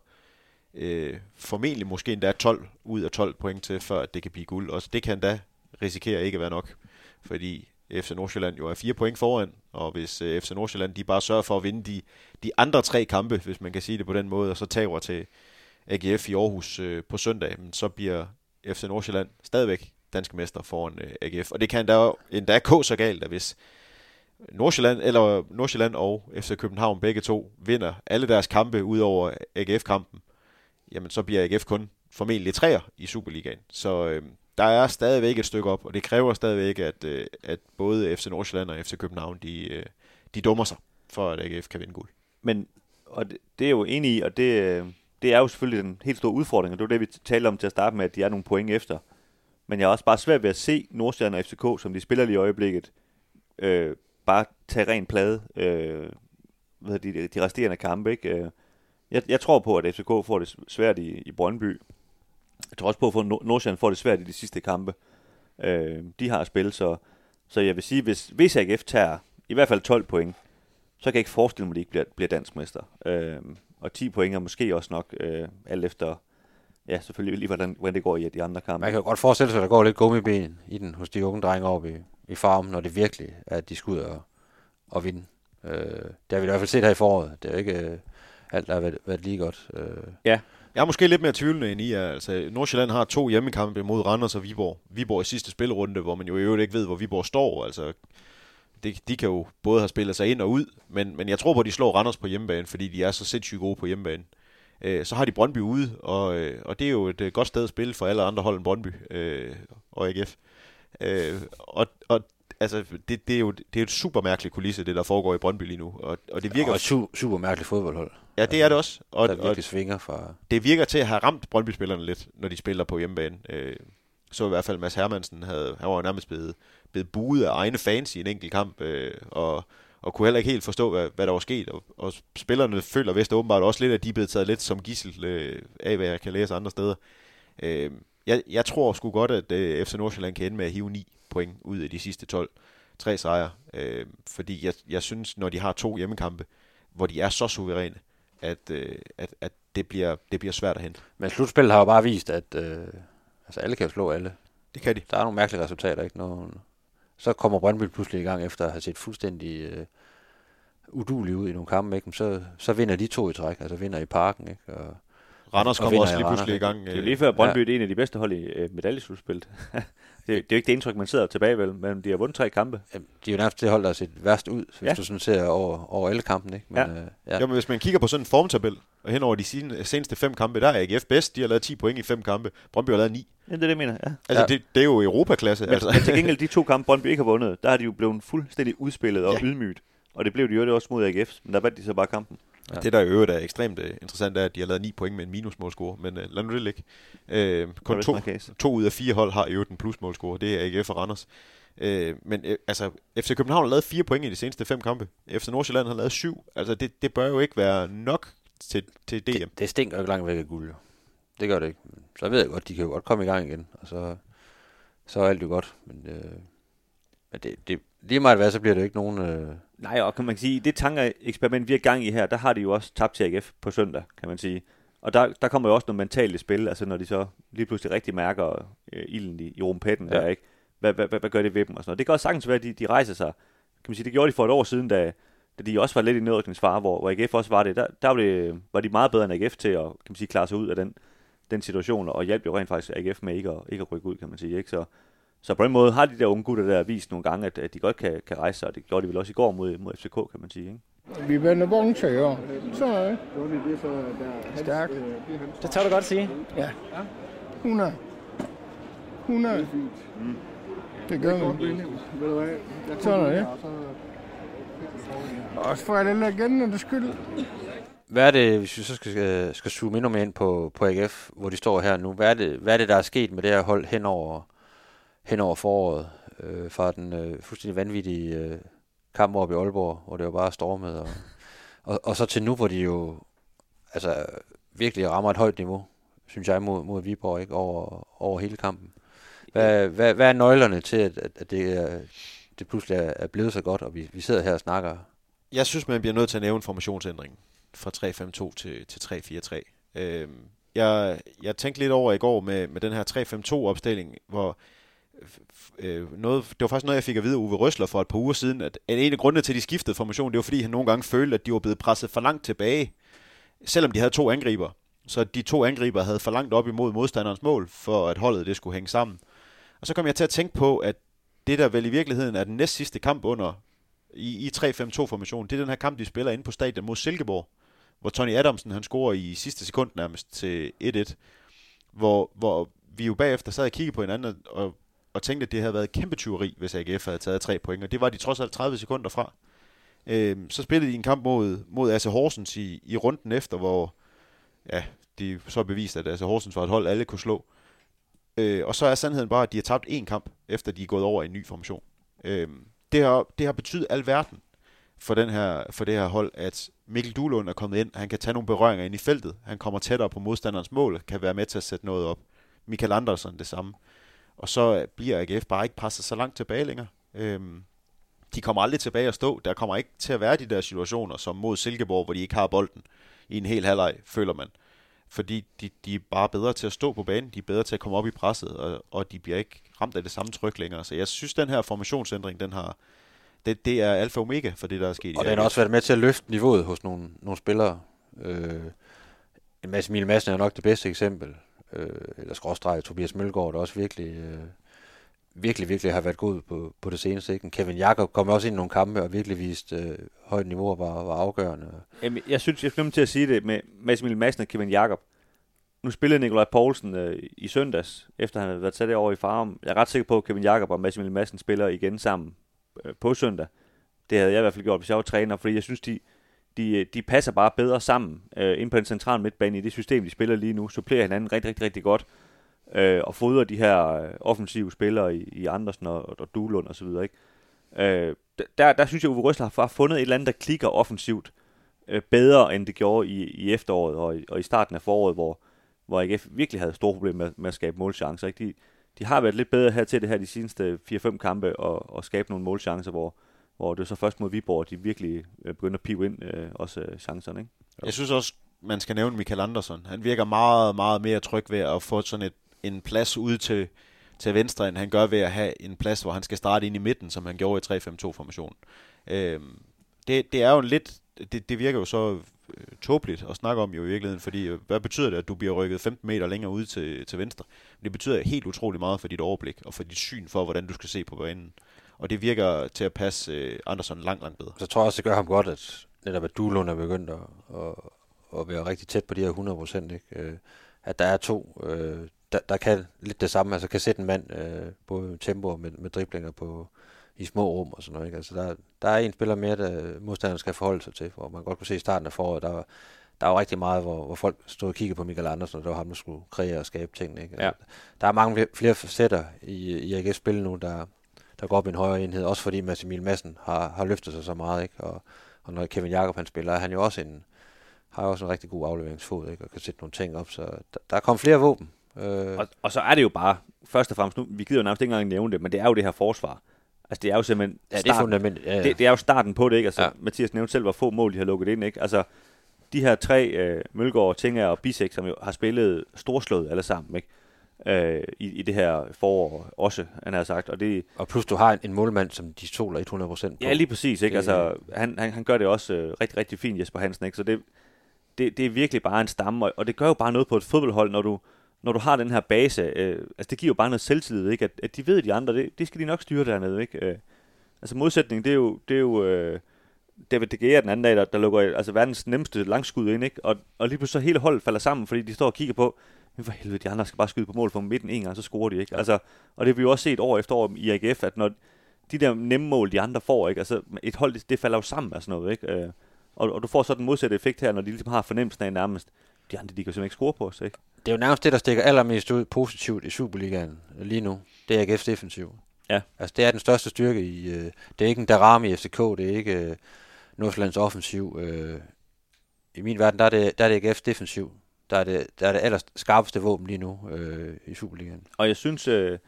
øh, formentlig måske endda 12 ud af 12 point til, før det kan blive guld. Også det kan da risikere ikke at være nok, fordi FC Nordsjælland jo er fire point foran, og hvis øh, FC Nordsjælland de bare sørger for at vinde de, de andre tre kampe, hvis man kan sige det på den måde, og så tager til AGF i Aarhus øh, på søndag, så bliver FC Nordsjælland stadigvæk danske mester foran øh, AGF. Og det kan endda, endda gå så galt, at hvis Nordsjælland, eller Nordsjælland og FC København begge to vinder alle deres kampe ud over AGF-kampen, jamen så bliver AGF kun formentlig træer i Superligaen. Så øh, der er stadigvæk et stykke op, og det kræver stadigvæk, at, øh, at både FC Nordsjælland og FC København, de, øh, de dummer sig, for at AGF kan vinde guld. Men, og det, det er jo enig i, og det, øh, det er jo selvfølgelig den helt store udfordring, og det var det, vi talte om til at starte med, at de er nogle point efter. Men jeg er også bare svært ved at se Nordsjælland og FCK, som de spiller lige i øjeblikket, øh, bare tage ren plade øh, ved de, de resterende kampe. Ikke? Øh, jeg, jeg tror på, at FCK får det svært i, i Brøndby. Jeg tror også på, at Nordsjælland får det svært i de sidste kampe. Øh, de har spillet, så, så jeg vil sige, hvis, hvis AGF tager i hvert fald 12 point, så kan jeg ikke forestille mig, at de ikke bliver, bliver dansk mester. Øh, og 10 point er måske også nok, øh, alt efter, ja, selvfølgelig lige hvordan, hvordan det går i de andre kampe. Man kan jo godt forestille sig, at der går lidt gummibenen i den hos de unge drenge oppe i, i farm, når det virkelig er, at de skal ud og, og vinde. Øh, det har vi i hvert fald set her i foråret. Det er jo ikke øh, alt, der har været, været lige godt. Øh. Ja. Jeg er måske lidt mere tvivlende end I er. Altså, Nordsjælland har to hjemmekampe mod Randers og Viborg. Viborg i sidste spilrunde, hvor man jo i øvrigt ikke ved, hvor Viborg står. Altså, det, de kan jo både have spillet sig ind og ud, men, men jeg tror på, at de slår Randers på hjemmebane, fordi de er så sindssygt gode på hjemmebane. Øh, så har de Brøndby ude, og, øh, og det er jo et øh, godt sted at spille for alle andre hold end Brøndby øh, og AGF. Øh, og, og altså, det, det, er jo det er et super mærkeligt kulisse, det der foregår i Brøndby lige nu. Og, og det virker... Og et su- super mærkeligt fodboldhold. Ja, det er det også. Og, der virkelig svinger fra... Det virker til at have ramt Brøndby-spillerne lidt, når de spiller på hjemmebane. Øh, så i hvert fald Mads Hermansen, havde, han var jo nærmest blevet, blevet buet af egne fans i en enkelt kamp, øh, og, og kunne heller ikke helt forstå, hvad, hvad der var sket. Og, og spillerne føler vist åbenbart også lidt, at de er blevet taget lidt som gissel øh, af, hvad jeg kan læse andre steder. Øh, jeg, jeg tror sgu godt, at øh, FC Nordsjælland kan ende med at hive 9 point ud af de sidste 12. Tre sejre. Øh, fordi jeg, jeg synes, når de har to hjemmekampe, hvor de er så suveræne, at, øh, at, at det, bliver, det bliver svært at hente. Men slutspillet har jo bare vist, at øh, altså alle kan slå alle. Det kan de. Der er nogle mærkelige resultater, ikke? Når, så kommer Brøndby pludselig i gang efter at have set fuldstændig øh, udulig ud i nogle kampe, ikke? Så, så vinder de to i træk, altså vinder i parken, ikke? Og, Randers kommer også lige pludselig i gang. Det er jo lige før Brøndby ja. er en af de bedste hold i øh, medaljeslutspillet. det, det er jo ikke det indtryk, man sidder tilbage vel, men de har vundet tre kampe. Jamen, de er jo nærmest det hold, der har set værst ud, hvis ja. du sådan ser over, over alle kampen. Ikke? Men, ja. Øh, ja. Jamen, hvis man kigger på sådan en formtabel, og hen over de seneste fem kampe, der er AGF bedst. De har lavet 10 point i fem kampe. Brøndby har lavet 9. Ja, det er det, jeg mener, ja. Altså, ja. Det, det, er jo Europaklasse. Men, altså. men til gengæld, de to kampe, Brøndby ikke har vundet, der har de jo blevet fuldstændig udspillet og ja. ydmygt. Og det blev de jo også mod AGF, men der vandt de så bare kampen. Ja. Det, der i øvrigt er ekstremt uh, interessant, er, at de har lavet 9 point med en minusmålscore, men uh, lad nu det ligge. Uh, kun to, to ud af fire hold har i øvrigt en plusmålscore, det er AGF og Randers. Uh, men uh, altså, FC København har lavet fire point i de seneste fem kampe. FC Nordsjælland har lavet syv. Altså, det, det bør jo ikke være nok til, til DM. Det, det stinker jo ikke langt væk af guld, jo. Det gør det ikke. Så ved jeg godt, de kan jo godt komme i gang igen, og så, så er alt jo godt. Men, øh, men det, det, lige meget hvad, så bliver det jo ikke nogen... Øh... Nej, og kan man sige, det tankeeksperiment, vi er gang i her, der har de jo også tabt til AGF på søndag, kan man sige. Og der, der kommer jo også noget mentalt i spil, altså når de så lige pludselig rigtig mærker øh, ilden i, i rumpetten ja. der, ikke? Hvad, hvad, hvad, hvad, gør det ved dem og sådan noget. Det kan også sagtens være, at de, de rejser sig. Kan man sige, det gjorde de for et år siden, da, da de også var lidt i nedrykningsfare, hvor, hvor AGF også var det. Der, der var, det, var de meget bedre end AGF til at kan man sige, klare sig ud af den, den situation, og hjalp jo rent faktisk AGF med ikke at, ikke at rykke ud, kan man sige. Ikke? Så, så på den måde har de der unge gutter der vist nogle gange, at, at de godt kan, kan rejse sig, og det gjorde de vel også i går mod, mod FCK, kan man sige. Ikke? Vi vender bronze i år. Så er det. Stærkt. Det tør du godt sige. Ja. 100. 100. Mm. Det gør vi. Sådan er det. Også for alle legendernes skyld. Hvad er det, hvis vi så skal, skal zoome endnu mere ind på, på AGF, hvor de står her nu? Hvad er, det, hvad er det, der er sket med det her hold hen over, hen over foråret? Øh, fra den øh, fuldstændig vanvittige øh, kamp oppe i Aalborg, hvor det var bare stormet. Og, og, og så til nu, hvor de jo altså, virkelig rammer et højt niveau, synes jeg, mod, mod Viborg, ikke? Over, over hele kampen. Hvad, hvad, hvad er nøglerne til, at, at, det, er, det pludselig er, er blevet så godt, og vi, vi sidder her og snakker? Jeg synes, man bliver nødt til at nævne formationsændringen fra 3-5-2 til, til 3-4-3. Øhm, jeg, jeg tænkte lidt over i går med, med den her 3-5-2-opstilling, hvor øh, noget, det var faktisk noget, jeg fik at vide af Uwe Røsler for et par uger siden, at en af grundene til, at de skiftede formation, det var fordi, han nogle gange følte, at de var blevet presset for langt tilbage, selvom de havde to angriber. Så de to angriber havde for langt op imod modstanderens mål, for at holdet det skulle hænge sammen. Og så kom jeg til at tænke på, at det der vel i virkeligheden er den næst sidste kamp under i, i 3-5-2-formationen, det er den her kamp, de spiller inde på stadion mod Silkeborg, hvor Tony Adamsen han scorer i sidste sekund nærmest til 1-1, hvor, hvor vi jo bagefter sad og kiggede på hinanden og, og tænkte, at det havde været kæmpe tyveri, hvis AGF havde taget tre point, og det var de trods alt 30 sekunder fra. Øh, så spillede de en kamp mod, mod Asse Horsens i, i runden efter, hvor ja, de så beviste, at Asse Horsens var et hold, alle kunne slå. Øh, og så er sandheden bare, at de har tabt én kamp, efter de er gået over i en ny formation. Øh, det, har, det har betydet alverden for, den her, for det her hold, at Mikkel Duhlund er kommet ind, han kan tage nogle berøringer ind i feltet, han kommer tættere på modstanderens mål, kan være med til at sætte noget op. Michael Andersen det samme. Og så bliver AGF bare ikke presset så langt tilbage længere. Øhm, de kommer aldrig tilbage at stå. Der kommer ikke til at være de der situationer, som mod Silkeborg, hvor de ikke har bolden i en hel halvleg, føler man fordi de, de er bare bedre til at stå på banen, de er bedre til at komme op i presset, og, og de bliver ikke ramt af det samme tryk længere. Så jeg synes, den her formationsændring, den har, det, det er alfa og omega for det, der er sket. Og den har også været med til at løfte niveauet hos nogle, nogle spillere. Øh, Mads Emil Madsen er nok det bedste eksempel. Øh, eller skråstreget Tobias Mølgaard, der også virkelig øh, virkelig, virkelig har været god på, på det seneste. Ikke? Kevin Jakob kom også ind i nogle kampe og virkelig vist øh, højt niveau og var, var afgørende. Jamen, jeg synes, jeg skal til at sige det med Mads Emil Madsen og Kevin Jakob. Nu spillede Nikolaj Poulsen øh, i søndags, efter han havde været sat over i farm. Jeg er ret sikker på, at Kevin Jakob og Mads Emil Madsen spiller igen sammen øh, på søndag. Det havde jeg i hvert fald gjort, hvis jeg var træner, fordi jeg synes, de, de, øh, de passer bare bedre sammen øh, ind på den centrale midtbane i det system, de spiller lige nu. Supplerer hinanden rigtig, rigtig, rigtig godt øh, og fodrer de her øh, offensive spillere i, i Andersen og, og Duhlund osv. Ikke? Øh, der, der synes jeg, at Uwe Røsler har fundet et eller andet, der klikker offensivt øh, bedre, end det gjorde i, i efteråret og i, og i starten af foråret, hvor, hvor AGF virkelig havde store problemer med, med at skabe målchancer. Ikke? De, de har været lidt bedre her til det her de seneste 4-5 kampe og, og skabe nogle målchancer, hvor, hvor det er så først mod Viborg, de virkelig øh, begynder at pive ind øh, også øh, chancerne. Ikke? Jeg synes også, man skal nævne Michael Andersson. Han virker meget, meget mere tryg ved at få sådan et en plads ud til, til venstre, end han gør ved at have en plads, hvor han skal starte ind i midten, som han gjorde i 3-5-2-formationen. Øh, det, det er jo lidt, det, det virker jo så øh, tåbeligt at snakke om jo i virkeligheden, fordi øh, hvad betyder det, at du bliver rykket 15 meter længere ud til, til venstre? Det betyder helt utrolig meget for dit overblik og for dit syn for, hvordan du skal se på banen. Og det virker til at passe øh, Andersen langt, langt bedre. Så tror jeg også, det gør ham godt, at netop at Duhlund er begyndt at, at, at være rigtig tæt på de her 100 procent. Øh, at der er to, øh, der, der kan lidt det samme, altså kan sætte en mand øh, både tempo med, med driblinger på, i små rum og sådan noget. Ikke? Altså der, der er en spiller mere, der modstanderen skal forholde sig til, hvor man godt kunne se i starten af foråret, der, der var rigtig meget, hvor, hvor folk stod og kiggede på Michael Andersen, og det var ham, der skulle kreere og skabe tingene. Ikke? Altså, ja. Der er mange flere facetter i, i AGF-spil nu, der, der går op i en højere enhed, også fordi Mads Emil Madsen har, har løftet sig så meget, ikke? Og, og når Kevin Jakob han spiller, er han jo også en, har også en rigtig god afleveringsfod, ikke? og kan sætte nogle ting op, så der, der er kommet flere våben, Øh. Og, og så er det jo bare, først og fremmest, nu, vi gider jo nærmest ikke engang nævne det, men det er jo det her forsvar. Altså det er jo simpelthen ja, det er fundament. Ja, ja. Det, det, er jo starten på det, ikke? Altså ja. Mathias nævnte selv, hvor få mål de har lukket ind, ikke? Altså de her tre, øh, Mølgaard, Tinger og Bisek, som jo har spillet storslået alle sammen, ikke? Øh, i, i det her forår også, han har sagt. Og, det, og plus du har en, en målmand, som de stoler 100% på. Ja, lige præcis. Ikke? Det, altså, han, han, han gør det også øh, rigtig, rigtig fint, Jesper Hansen. Ikke? Så det, det, det er virkelig bare en stamme, og, og det gør jo bare noget på et fodboldhold, når du, når du har den her base, øh, altså det giver jo bare noget selvtillid, ikke? At, at de ved, at de andre, det, det skal de nok styre dernede, ikke? Øh, altså modsætning, det er jo, det er jo øh, David De Gea den anden dag, der, der lukker altså verdens nemmeste langskud ind, ikke? Og, og lige pludselig så hele holdet falder sammen, fordi de står og kigger på, men for helvede, de andre skal bare skyde på mål for midten en gang, så scorer de, ikke? Ja. Altså, og det har vi jo også set år efter år i AGF, at når de der nemme mål, de andre får, ikke? Altså, et hold, det, det falder jo sammen af sådan noget, ikke? Øh, Og, og du får så den modsatte effekt her, når de ligesom har fornemmelsen af nærmest, de andre, de kan simpelthen ikke score på os, ikke? Det er jo nærmest det, der stikker allermest ud positivt i Superligaen lige nu. Det er AGF's defensiv. Ja. Altså, det er den største styrke i... Øh, det er ikke en Darami i FCK, det er ikke øh, Nordsjællands offensiv. Øh, I min verden, der er det, der er det AGF's defensiv. Der er det, der er det aller skarpeste våben lige nu øh, i Superligaen. Og jeg synes, øh,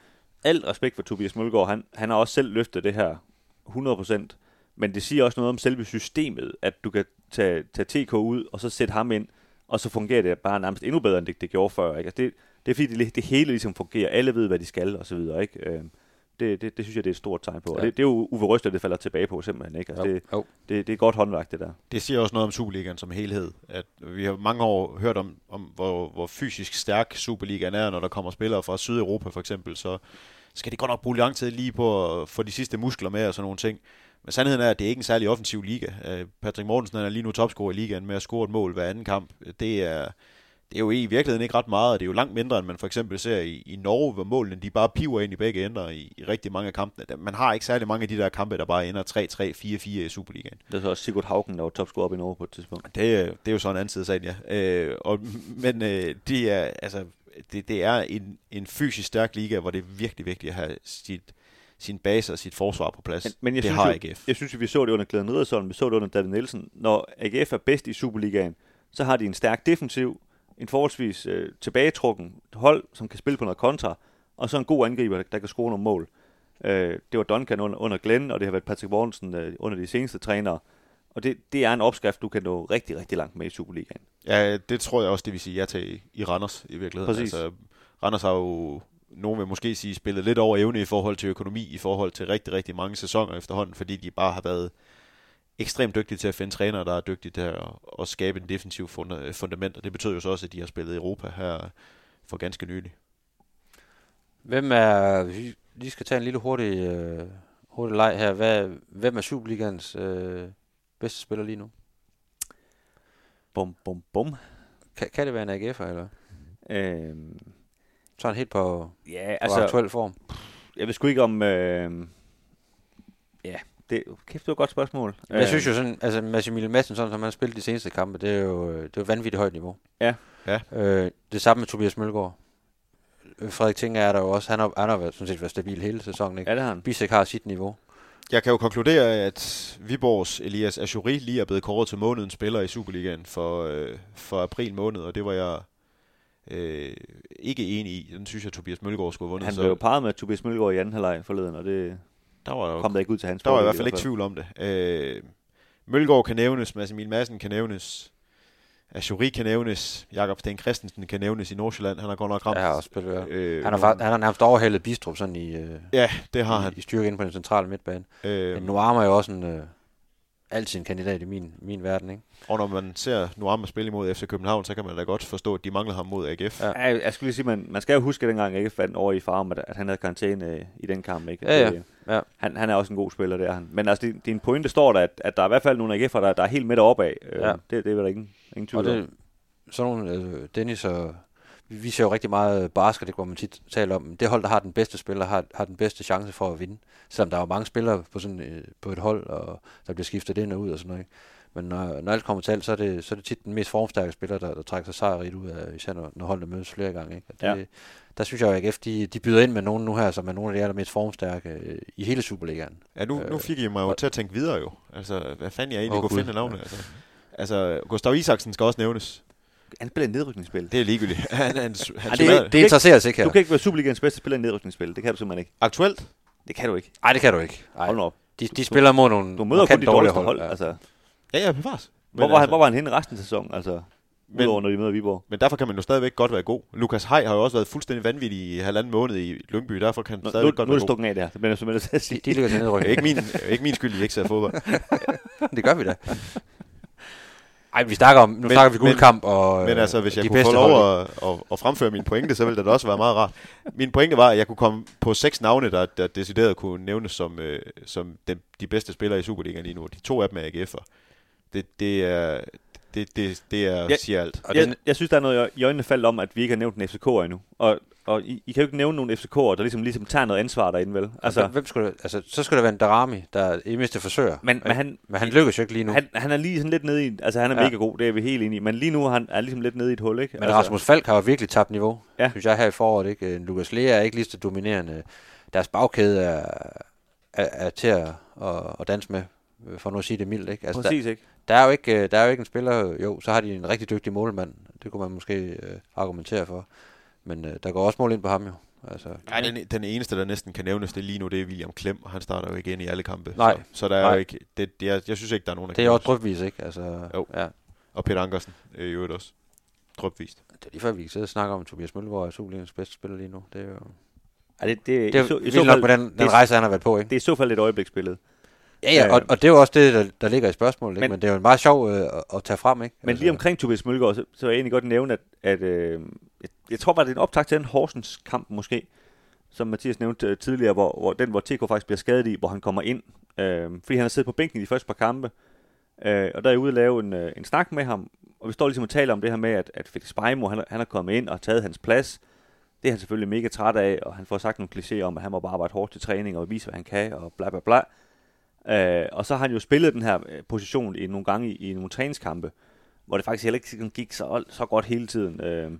alt respekt for Tobias Mølgaard, han, han har også selv løftet det her 100%, men det siger også noget om selve systemet, at du kan tage, tage TK ud, og så sætte ham ind, og så fungerer det bare nærmest endnu bedre, end det, det gjorde før. Ikke? Altså det, det er fordi, det, det hele ligesom fungerer. Alle ved, hvad de skal, og så videre. Ikke? Øh, det, det, det synes jeg, det er et stort tegn på. Ja. Og det, det er jo Uwe Røsler, det falder tilbage på simpelthen. Ikke? Altså Jo, det, jo. det, det er godt håndværk, det der. Det siger også noget om Superligaen som helhed. At vi har mange år hørt om, om hvor, hvor fysisk stærk Superligaen er, når der kommer spillere fra Sydeuropa for eksempel, så skal de godt nok bruge lang tid lige på at få de sidste muskler med og sådan nogle ting. Men sandheden er, at det er ikke en særlig offensiv liga. Øh, Patrick Mortensen er lige nu topscorer i ligaen med at score et mål hver anden kamp. Det er, det er jo i virkeligheden ikke ret meget, og det er jo langt mindre, end man for eksempel ser i, i Norge, hvor målene de bare piver ind i begge ender i, i rigtig mange af kampene. Man har ikke særlig mange af de der kampe, der bare ender 3-3, 4-4 i Superligaen. Det er så også Sigurd Haugen, der var topscorer op i Norge på et tidspunkt. Det, er- det er jo sådan en anden side af sagen, ja. Øh, og, men øh, det er, altså, det, det er en, en fysisk stærk liga, hvor det er virkelig vigtigt at have sit, sin base og sit forsvar på plads. Men, men jeg det synes har AGF. Jeg synes, at vi så det under Glenn Riddersholm, vi så det under David Nielsen. Når AGF er bedst i Superligaen, så har de en stærk defensiv, en forholdsvis øh, tilbagetrukken hold, som kan spille på noget kontra, og så en god angriber, der, der kan score nogle mål. Øh, det var Duncan under, under Glenn, og det har været Patrick Mortensen øh, under de seneste trænere. Og det, det er en opskrift, du kan nå rigtig, rigtig langt med i Superligaen. Ja, det tror jeg også, det vil sige ja til i, i Randers i virkeligheden. Præcis. Altså, Randers har jo, nogen vil måske sige, spillet lidt over evne i forhold til økonomi, i forhold til rigtig, rigtig mange sæsoner efterhånden, fordi de bare har været ekstremt dygtige til at finde trænere, der er dygtige til at, at skabe en defensiv funda- fundament, og det betyder jo så også, at de har spillet i Europa her for ganske nylig. Hvem er... Vi lige skal tage en lille hurtig, øh, hurtig leg her. Hvad, hvem er Superligaens øh, bedste spiller lige nu? Bum, bum, bum. Kan, kan det være en AGF'er, eller? Øh, Sådan helt på, ja, på altså, aktuel form. jeg ved sgu ikke om... Øh, ja, det, kæft, det var et godt spørgsmål. Jeg synes jo sådan, altså Massimilian Madsen, sådan som han har spillet de seneste kampe, det er jo, det er jo vanvittigt højt niveau. Ja. Ja. Øh, det samme med Tobias Mølgaard. Øh, Frederik Tinger er der jo også. Han har, han har været, sådan set været stabil hele sæsonen. Ikke? Ja, det har han. Bisek har sit niveau. Jeg kan jo konkludere, at Viborgs Elias Ashuri lige er blevet kåret til månedens spiller i Superligaen for, øh, for april måned, og det var jeg øh, ikke enig i. Den synes jeg, Tobias Mølgaard skulle have vundet. Han så blev jo parret med Tobias Mølgaard i anden halvleg forleden, og det der var jo kom der ikke ud til hans Der var i hvert fald ikke tvivl om det. Øh, Mølgaard kan nævnes, Mads Emil Madsen kan nævnes, Ashuri kan nævnes, Jakob Sten Christensen kan nævnes i Nordsjælland. Han har godt nok ramt. Har også spillet. Ja. øh, Han, har, nogle- han har nærmest overhældet Bistrup sådan i, øh, Ja, det har i, han. i styrke inde på den centrale midtbane. Øh, Men Noam er jo også en, øh, altid en kandidat i min, min verden. Ikke? og når man ser Nuama spille imod FC København, så kan man da godt forstå, at de mangler ham mod AGF. Ja. Ja, jeg, jeg skulle lige sige, man, man skal jo huske, at dengang ikke fandt over i farm, at, at han havde karantæne øh, i den kamp. Ikke? Ja, ja. Det, Ja. Han, han er også en god spiller, det er han. Men altså, din, din pointe står der, at, at der er i hvert fald nogle AGF'er, der, der er helt midt oppe af. Øh, Ja. det, det er vel der ingen, ingen tvivl Og det, sådan nogle, øh, Dennis og vi, ser jo rigtig meget basket, det hvor man tit taler om. Det hold, der har den bedste spiller, har, har den bedste chance for at vinde. Selvom der er jo mange spillere på, sådan, øh, på et hold, og der bliver skiftet ind og ud og sådan noget. Ikke? Men når, når alt kommer til alt, så er, det, så er det tit den mest formstærke spiller, der, der trækker sig sejrigt ud af, især når, når holdene mødes flere gange. Ikke? Og det, Ja. Der synes jeg jo, at AGF, de, de byder ind med nogen nu her, som er nogle af de allermest formstærke øh, i hele Superligaen. Ja, nu, nu Øh, fik I mig jo til at tænke videre jo. Altså, hvad fanden jeg egentlig Åh, kunne Gud. finde navnet? Altså, altså, Gustav Isaksen skal også nævnes. Han spiller nedrykningsspil. Det er ligegyldigt. Han, han, han, Ej, det, det- det, interesserer os ikke her. Du kan ikke være Superligans bedste spiller i nedrykningsspil. Det kan du simpelthen ikke. aktuelt? Det kan du ikke. Nej, det kan du ikke. Ej. Hold nu op. De, de spiller mod nogle Du møder kun de dårlige dårligste hold. Ja. Altså, Ja, ja, bevares. hvor, Men, var han, altså, hvor var han henne resten af sæsonen? Altså, Men- udover når de møder Viborg. men derfor kan man jo stadigvæk godt være god. Lukas Hej har jo også været fuldstændig vanvittig i halvanden måned i Lyngby. Derfor kan han Nu, nu, stadigvæk nu godt er være det god. stukket af der. Det bliver jeg simpelthen at sige. De, de ligger til er nedrykning. ikke min, ikke min skyld, I ikke ser fodbold. det gør vi da. Ej, vi snakker om, nu Men- snakker vi guldkamp og Men altså, hvis jeg kunne få lov at, at, at fremføre min pointe, så ville det da også være meget rart. Min pointe var, at jeg kunne komme på seks navne, der, der decideret kunne nævnes som, øh, som de, de bedste spillere i Superligaen lige nu. De to af dem er AGF'er. Det, det er, det, det, det er, Ja. siger alt. Og jeg, den- jeg synes, der er noget i øjnene faldt om, at vi ikke har nævnt en FCK endnu. Og, og I, I kan jo ikke nævne nogen FCK'er, der ligesom, ligesom tager noget ansvar derinde, vel? Altså, hvem skulle altså, så skulle det være en Darami, der i mindste forsøger. men, men han, men han lykkes jo ikke lige nu. han, han er lige sådan lidt nede i, altså han er Ja. mega god, det er vi helt enige i, men lige nu er han er ligesom lidt nede i et hul, ikke? Men altså, Rasmus Falk har jo virkelig tabt niveau, Ja. synes jeg, her i foråret. Ikke? Øh, Lukas Lea er ikke lige så dominerende. Deres bagkæde er, er, er til at, at, at danse med, øh, for nu at sige det mildt. Ikke? Altså, der, Præcis, ikke? der, er jo ikke, øh, der er jo ikke en spiller, jo, så har de en rigtig dygtig målmand. Det kunne man måske øh, argumentere for. Men øh, der går også mål ind på ham jo. Altså, Ja, den, den eneste, der næsten kan nævnes det lige nu, det er William Klem, og han starter jo ikke ind i alle kampe. Nej. Så, så der er Nej. jo ikke, det, jeg, jeg synes ikke, der er nogen, der det er også drypvis, ikke? Altså, Jo. Ja. Og Peter Ankersen øh, i øvrigt også. Drypvist. Det er lige før, vi kan sidde og snakke om, Tobias Mølleborg er Superligens bedste spiller lige nu. Det er jo Ja, det, det, det er i så, jo i vildt så nok med den, den det, rejse, han har været på, ikke? det er i så fald et øjebliksbillede. Ja, ja, Øh, og, og det er jo også det, der, der ligger i spørgsmålet, ikke? Men, Men- det er jo en meget sjov øh, at, at tage frem, ikke? Men lige omkring Tobias Mølgaard, så, så vil jeg egentlig godt nævne, at, at øh, jeg, tror bare, det er en optag til den Horsens kamp måske, som Mathias nævnte øh, tidligere, hvor, hvor den, hvor TK faktisk bliver skadet i, hvor han kommer ind, øh, fordi han har siddet på bænken i de første par kampe, øh, og der er jeg ude og lave en, øh, en snak med ham, og vi står ligesom og taler om det her med, at, at Felix Beimo, han, han er kommet ind og har taget hans plads. Det er han selvfølgelig mega træt af, og han får sagt nogle klichéer om, at han må bare arbejde hårdt til træning og vise, hvad han kan, og bla bla bla. Øh, og så har han jo spillet den her øh, position i nogle gange i, i nogle træningskampe, hvor det faktisk heller ikke gik så, så godt hele tiden. Øh,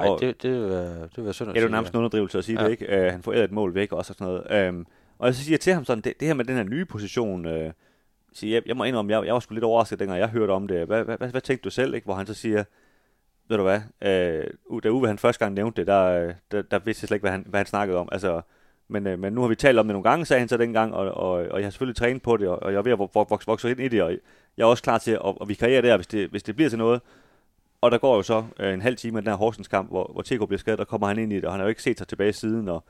Nej, og- det, det, være, det være synd at Ja, det er nærmest en underdrivelse at sige Ja. det, ikke? Uh, han får æret et mål væk også og sådan noget. Um, og så siger jeg til ham sådan, det, det her med den her nye position, uh, siger, jeg, jeg må indrømme, jeg, jeg var sgu lidt overrasket, dengang jeg hørte om det. Hvad, hvad, hvad, hvad tænkte du selv, ikke? Hvor han så siger, ved du hvad, uh, da Uwe han første gang nævnte det, der, øh, der, der vidste jeg slet ikke, hvad han, hvad han snakkede om. Altså, men, uh, men nu har vi talt om det nogle gange, sagde han så dengang, og, og, og jeg har selvfølgelig trænet på det, og, og jeg er ved at vokse, vokse, vokse ind i det, og jeg er også klar til at, at vikariere der, hvis det, hvis det bliver til noget. Og der går jo så øh, en halv time af den her Horsens kamp, hvor, hvor TK bliver skadet, og kommer han ind i det, og han har jo ikke set sig tilbage siden, og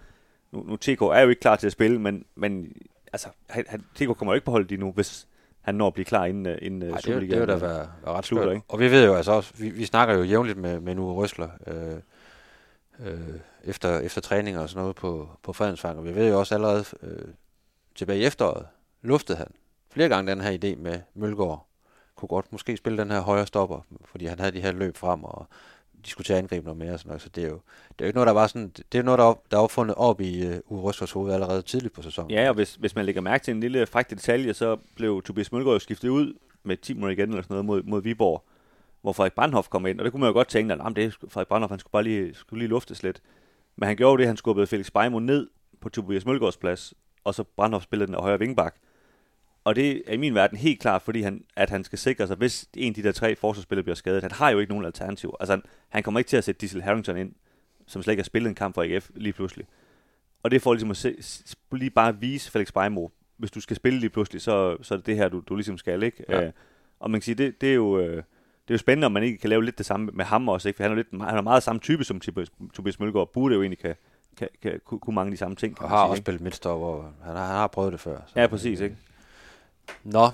nu, nu TK er jo ikke klar til at spille, men, men altså, han, han, TK kommer jo ikke på holdet lige nu, hvis han når at blive klar inden, øh, inden Ej, Ej, det, det vil da være, være ret slutter, ikke? Og vi ved jo altså også, vi, vi snakker jo jævnligt med, med Nuge Røsler øh, øh, efter, efter træninger og sådan noget på, på Fredensvang, og vi ved jo også allerede øh, tilbage i efteråret, luftede han flere gange den her idé med Mølgaard. Kunne godt måske spille den her højre stopper, fordi han havde de her løb frem og diskutere angribe noget mere og sådan noget. Så det er jo, det er jo ikke noget, der var sådan, det er noget, der op- der er opfundet op i øh, uh, Uwe hoved allerede tidligt på sæsonen. Ja, og hvis, hvis man lægger mærke til en lille fræk detalje, så blev Tobias Mølgaard skiftet ud med 10 minutter igen eller sådan noget mod, mod Viborg, hvor Frederik Brandhoff kom ind, og det kunne man jo godt tænke, at nah, det er Frederik Brandhoff, han skulle bare lige, skulle lige luftes lidt. Men han gjorde jo det, han skubbede Felix Beimo ned på Tobias Mølgaards plads, og så Brandhoff spillede den af højre vingbak. Og det er i min verden helt klart, fordi han, at han skal sikre sig, hvis en af de der tre forsvarsspillere bliver skadet. Han har jo ikke nogen alternativ. Altså, han, han kommer ikke til at sætte Diesel Harrington ind, som slet ikke har spillet en kamp for AGF lige pludselig. Og det er for ligesom at se, lige bare vise Felix Beimo, hvis du skal spille lige pludselig, så, så er det det her, du, du ligesom skal, ikke? Ja. Øh, og man kan sige, det, det er jo... Øh, det er jo spændende, om man ikke kan lave lidt det samme med ham også, ikke? For han er, lidt, han er meget samme type som Tobias, Mølgaard, burde jo egentlig kan, kan, kan, kunne, mange af de samme ting, kan Og har sige, også ikke? spillet midtstopper, han har, han har prøvet det før. Så, Ja, præcis, ikke? Nå,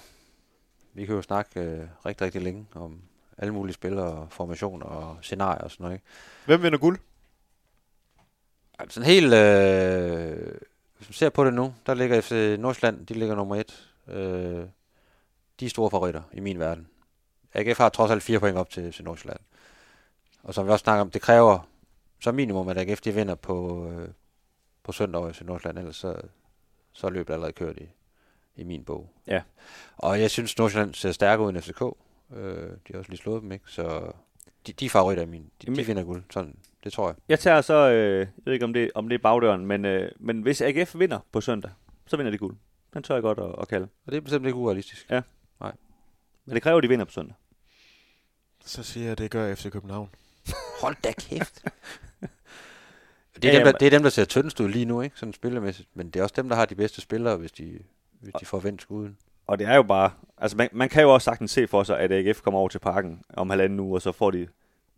vi kan jo snakke øh, rigtig, rigtig længe om alle mulige spillere, og formationer og scenarier og sådan noget. Ikke? Hvem vinder guld? Altså, sådan helt, øh, hvis man ser på det nu, der ligger FC Nordsjælland, de ligger nummer et. Øh, de er store favoritter i min verden. AGF har trods alt fire point op til FC Nordsjælland. Og som vi også snakker om, det kræver som minimum, at AGF de vinder på, øh, på søndag over FC Nordsjælland, ellers så, så er løbet allerede kørt i, i min bog. Ja. Og jeg synes, Nordsjælland ser stærkere ud end FCK. Øh, de har også lige slået dem, ikke? Så de, de er favoritter i min. De, de Jamen- vinder guld. Sådan, det tror jeg. Jeg tager så, øh, jeg ved ikke om det, om det er bagdøren, men, øh, men hvis AGF vinder på søndag, så vinder de guld. Den tør jeg godt at, at kalde. Og det er bestemt ikke urealistisk. Men det kræver, at de vinder på søndag. Så siger jeg, at det gør FC København. Hold da kæft. det, er Ja, dem, der, ja, det er dem, der ser tyndest ud lige nu, ikke? Sådan spillemæssigt. Men det er også dem, der har de bedste spillere, hvis de, hvis de får vendt skuden. Og det er jo bare, altså man, man kan jo også sagtens se for sig, at AGF kommer over til parken om halvanden uge, og så får de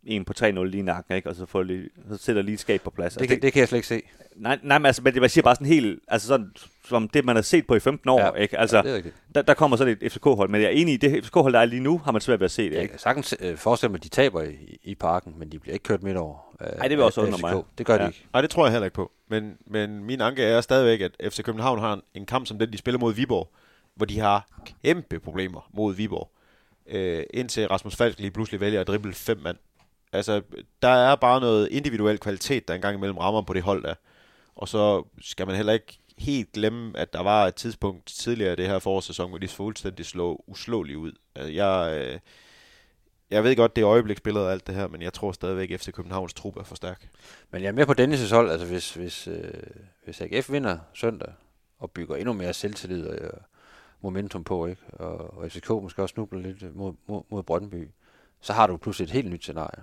en på 3-0 lige i nakken, ikke? og så, får de, så sætter de lige skab på plads. Det, kan, det kan jeg slet ikke se. Nej, nej, men altså, men det, jeg siger bare sådan helt, altså sådan, som det, man har set på i 15 år, Ja, ikke? Altså, Ja, det er der, der kommer sådan et FCK-hold, men jeg er enig i, det FCK-hold, der er lige nu, har man svært ved at se det, Jeg ikke? kan sagtens øh, forestille mig, at de taber i, i parken, men de bliver ikke kørt midt over. Øh, Ej, det vil også undre FCK. mig. Det gør de Ja. ikke. Nej, det tror jeg heller ikke på. Men, men min anke er stadigvæk, at FC København har en, en kamp som den, de spiller mod Viborg, hvor de har kæmpe problemer mod Viborg. Øh, indtil Rasmus Falk lige pludselig vælger at drible fem mand Altså, der er bare noget individuel kvalitet, der engang imellem rammer på det hold der. Og så skal man heller ikke helt glemme, at der var et tidspunkt tidligere i det her forårssæson, hvor de fuldstændig slå uslåeligt ud. Altså, jeg, øh, jeg ved godt, det er øjebliksbilledet og alt det her, men jeg tror stadigvæk, at FC Københavns trup er for stærk. Men jeg er med på Dennis' hold, altså hvis, hvis, øh, hvis AGF vinder søndag, og bygger endnu mere selvtillid og øh, momentum på, ikke? Og, og FCK måske også snubler lidt mod, mod, mod Brøndby, så har du pludselig et helt nyt scenarie.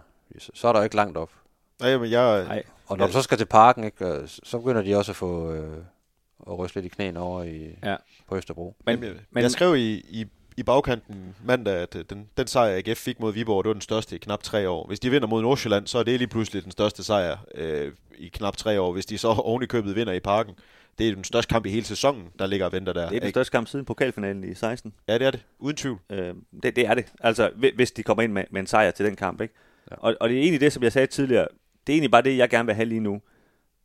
Så, er der ikke langt op. Nej, men jeg, Nej. Og når du så skal til parken, ikke, og så begynder de også at få øh, at ryste lidt i knæene over i, Ja. på Østerbro. Men, men, men, jeg skrev i, i, i bagkanten mandag, at øh, den, den sejr, AGF fik mod Viborg, det var den største i knap tre år. Hvis de vinder mod Nordsjælland, så er det lige pludselig den største sejr øh, i knap tre år. Hvis de så oven i købet vinder i parken, det er den største kamp i hele sæsonen, der ligger og venter der. det er den ikke? største kamp siden pokalfinalen i 16. Ja, det er det. Uden tvivl. Øh, det, det er det. Altså, hvi- hvis de kommer ind med, med en sejr til den kamp, ikke? Ja. Og, og det er egentlig det, som jeg sagde tidligere, det er egentlig bare det, jeg gerne vil have lige nu.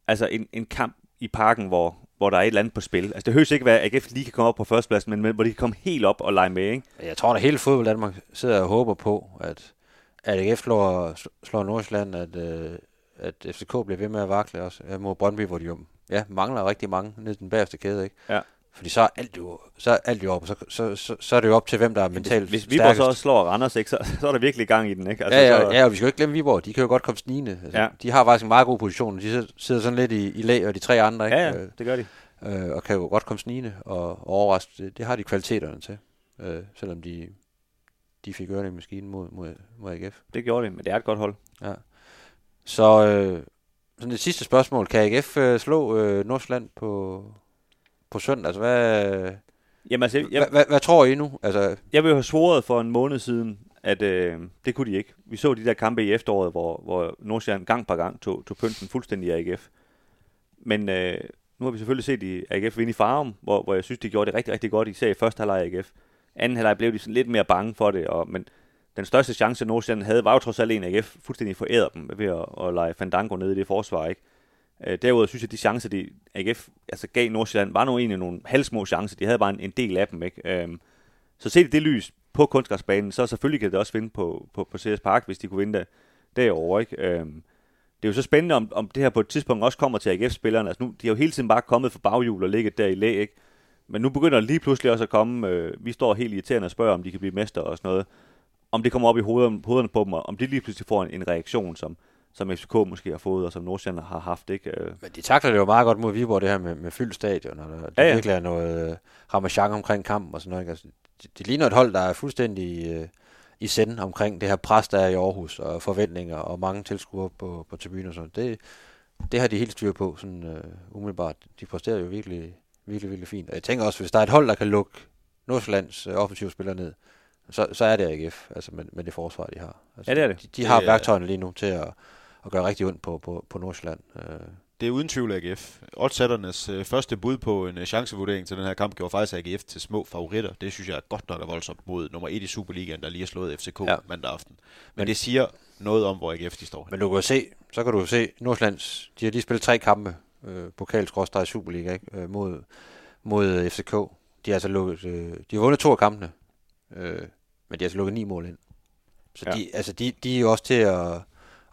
Altså en, en kamp i parken, hvor, hvor der er et eller andet på spil. Altså det høres ikke være, at AGF lige kan komme op på førstepladsen, men, men hvor de kan komme helt op og lege med, ikke? Jeg tror, at hele fodbold Danmark sidder og håber på, at, at AGF slår, slår Nordsjælland, at, øh, at FCK bliver ved med at vakle også øh, mod Brøndby, hvor de jo ja, mangler rigtig mange ned den bagerste kæde. Ikke? Ja. Fordi så er alt jo, så er alt jo op, så, så, så, så, er det jo op til, hvem der er mentalt Hvis Viborg stærkest. så slår Randers, ikke, så, så er der virkelig gang i den, ikke? Altså, ja, så, ja, ja, og vi skal jo ikke glemme Viborg. De kan jo godt komme snigende. Altså, Ja. De har faktisk en meget god position. De sidder- sådan lidt i, i lag, og de tre andre, ikke? ja, ja, det gør de. Øh, og kan jo godt komme snigende og, og overraske. Det, det har de kvaliteterne til. Øh, selvom de, de fik ørerne i maskinen mod, mod, mod AGF. Det gjorde de, men det er et godt hold. Så øh, sådan det sidste spørgsmål. Kan AGF øh, slå øh, Nordsjælland på, på søndag? Altså, hvad, Jamen altså, jeg, hvad, jeg, hvad, hvad tror I nu? Altså, jeg vil jo have svoret for en måned siden, at øh, det kunne de ikke. Vi så de der kampe i efteråret, hvor, hvor Nordsjælland gang på gang tog, tog pynten fuldstændig af AGF. Men øh, nu har vi selvfølgelig set i AGF vinde i Farum, hvor, hvor jeg synes, de gjorde det rigtig, rigtig godt, især i første halvleg af AGF. Anden halvleg blev de sådan lidt mere bange for det, og, men den største chance, Nordsjælland havde, var jo trods alt en AGF fuldstændig foræret dem ved at, at lege Fandango nede i det forsvar, ikke? Øh, derudover synes jeg, at de chancer, de AGF altså gav Nordsjælland, var nu egentlig nogle halvsmå chancer. De havde bare en, en del af dem, ikke? Øhm, så set i det lys på kunstgræsbanen, så selvfølgelig kan det også vinde på, på, på CS Park, hvis de kunne vinde der, derovre, ikke? Øhm, det er jo så spændende, om, om det her på et tidspunkt også kommer til AGF-spillerne. Altså nu, de har jo hele tiden bare kommet for baghjul og ligget der i læ, ikke? Men nu begynder det lige pludselig også at komme, øh, vi står helt irriterende og spørger, om de kan blive mester og sådan noget. Om det kommer op i hovederne, hovederne på dem, og om de lige pludselig får en, en reaktion, som, som FCK måske har fået, og som Nordsjælland har haft, ikke? Øh, men de takler det jo meget godt mod Viborg, det her med, med fyldt stadion, og der, der Ja, ja, virkelig er noget øh, ramachan omkring kampen og sådan noget. Ikke? Altså, det, det ligner et hold, der er fuldstændig øh, i send omkring det her pres, der er i Aarhus, og forventninger, og mange tilskuere på, på tribuner og sådan det, det har de helt styr på, sådan øh, umiddelbart. De præsterer jo virkelig, virkelig, virkelig fint. Og jeg tænker også, hvis der er et hold, der kan lukke Nordsjællands øh, offensive spillere ned, så, så er det AGF, altså med, med det forsvar, de har. Altså, Ja, det er det. De, de har Det er- værktøjerne lige nu til at, at gøre rigtig ondt på, på, på Nordsjælland. Øh, Det er uden tvivl AGF. Oddsætternes øh, første bud på en øh, chancevurdering til den her kamp gjorde faktisk AGF til små favoritter. Det synes jeg er godt nok er voldsomt mod nummer 1 i Superligaen, der lige har slået FCK Ja. mandag aften. Men, Men- det siger noget om, hvor AGF de står. Men du kan jo se, så kan du se, Nordsjællands, de har lige spillet tre kampe, øh, pokalskrådstræk i Superliga, ikke? Øh, mod, mod FCK. De har altså lukket, øh, de har vundet to af kampene, øh, men de har altså lukket ni mål ind. Så ja. de, altså de, de er jo også til at,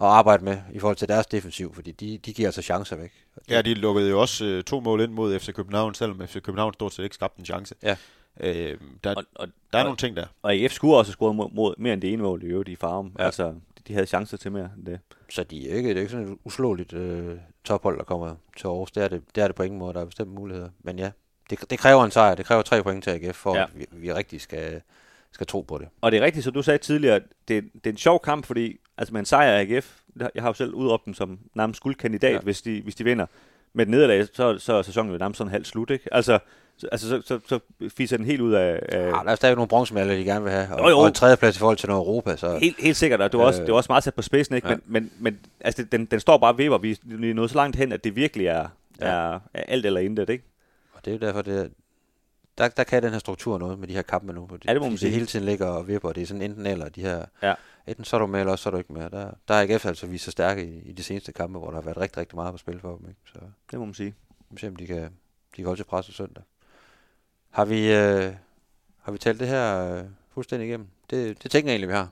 at arbejde med i forhold til deres defensiv, fordi de, de giver altså chancer væk. Ja, de lukkede jo også øh, to mål ind mod FC København, selvom FC København stort set ikke skabte en chance. Ja. Øh, der, og, og, der er og, nogle ting der. Og AGF skulle også have scoret mod, mod mere end det ene mål i øvrigt i Farum. Ja. Altså, de havde chancer til mere end det. Så de er ikke, det er ikke sådan et uslåeligt øh, tophold, der kommer til Aarhus. Det er det, det er det på ingen måde. Der er bestemte muligheder. Men ja, det, det kræver en sejr. Det kræver tre point til AGF, for ja. at vi, vi rigtig skal, skal tro på det. Og det er rigtigt, som du sagde tidligere, det, det er en sjov kamp, fordi altså med en sejr af AGF, jeg har jo selv udråbt dem som nærmest guldkandidat, ja. Hvis, de, hvis de vinder. Med et nederlag, så, så er sæsonen jo nærmest sådan halvt slut, ikke? Altså, så, altså så, så, så fiser den helt ud af... af Ja, der er stadig nogle bronzemedaljer, de gerne vil have. Og, Jo, jo. og en tredjeplads i forhold til noget Europa. Så Helt, helt sikkert, og det var, også, Øh, det var også meget sat på spidsen, ikke? Ja. Men, men, men altså, den, den står bare og vipper. Vi vi er nået så langt hen, at det virkelig er, ja. Er, er alt eller intet, ikke? og det er jo derfor, det er, der, der kan den her struktur noget med de her kampe nu. Ja, det må man sige. Det hele tiden ligger og vipper, det er sådan enten eller de her... Ja. Enten så er du med, eller også så er du ikke med. Der, der er AGF altså vist sig stærke i, i de seneste kampe, hvor der har været rigtig, rigtig meget på spil for dem. Ikke? Så Det må man sige. vi ser, om de kan, de kan holde til pres på søndag. Har vi, øh, har vi talt det her øh, fuldstændig igennem? Det, det tænker jeg egentlig, vi har.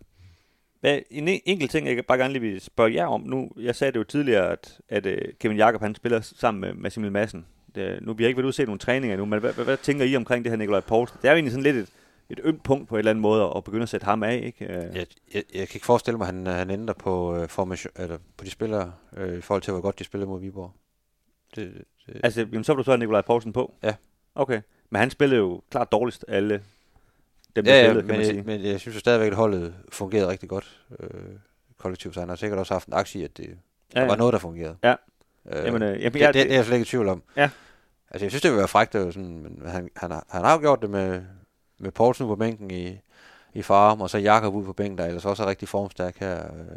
Hvad, en en- enkelt ting, jeg bare gerne lige vil spørge jer om nu. Jeg sagde det jo tidligere, at, at uh, Kevin Jakob han spiller sammen med Massimil Madsen. Det, nu vi har ikke været ude se nogle træninger endnu, men hvad, hvad, hvad, tænker I omkring det her Nikolaj Poulsen? Det er jo egentlig sådan lidt et, et ømt punkt på en eller anden måde at begynde at sætte ham af, ikke? Uh, Jeg, jeg, jeg kan ikke forestille mig, at han, han ændrer på, øh, formation, eller på de spillere, øh, i forhold til, hvor godt de spiller mod Viborg. Det, det, Altså, jamen, så du så Nikolaj Poulsen på? Ja. Okay. Men han spillede jo klart dårligst alle dem, der ja, ja, spillede, kan man sige. men, men jeg synes jo stadigvæk, at holdet fungerede rigtig godt øh, kollektivt, så han har sikkert også haft en aktie i, at det Ja, ja, ja. var noget, der fungerede. Ja. Øh, Jamen, øh, jamen, det, jeg- det, det, er jeg slet ikke i tvivl om. Ja. Altså, jeg synes, det ville være frækt, det sådan, men han, han, har, han har jo gjort det med, med Poulsen på bænken i, i farm, og så Jakob ude på bænken, der ellers også er rigtig formstærk her. Øh,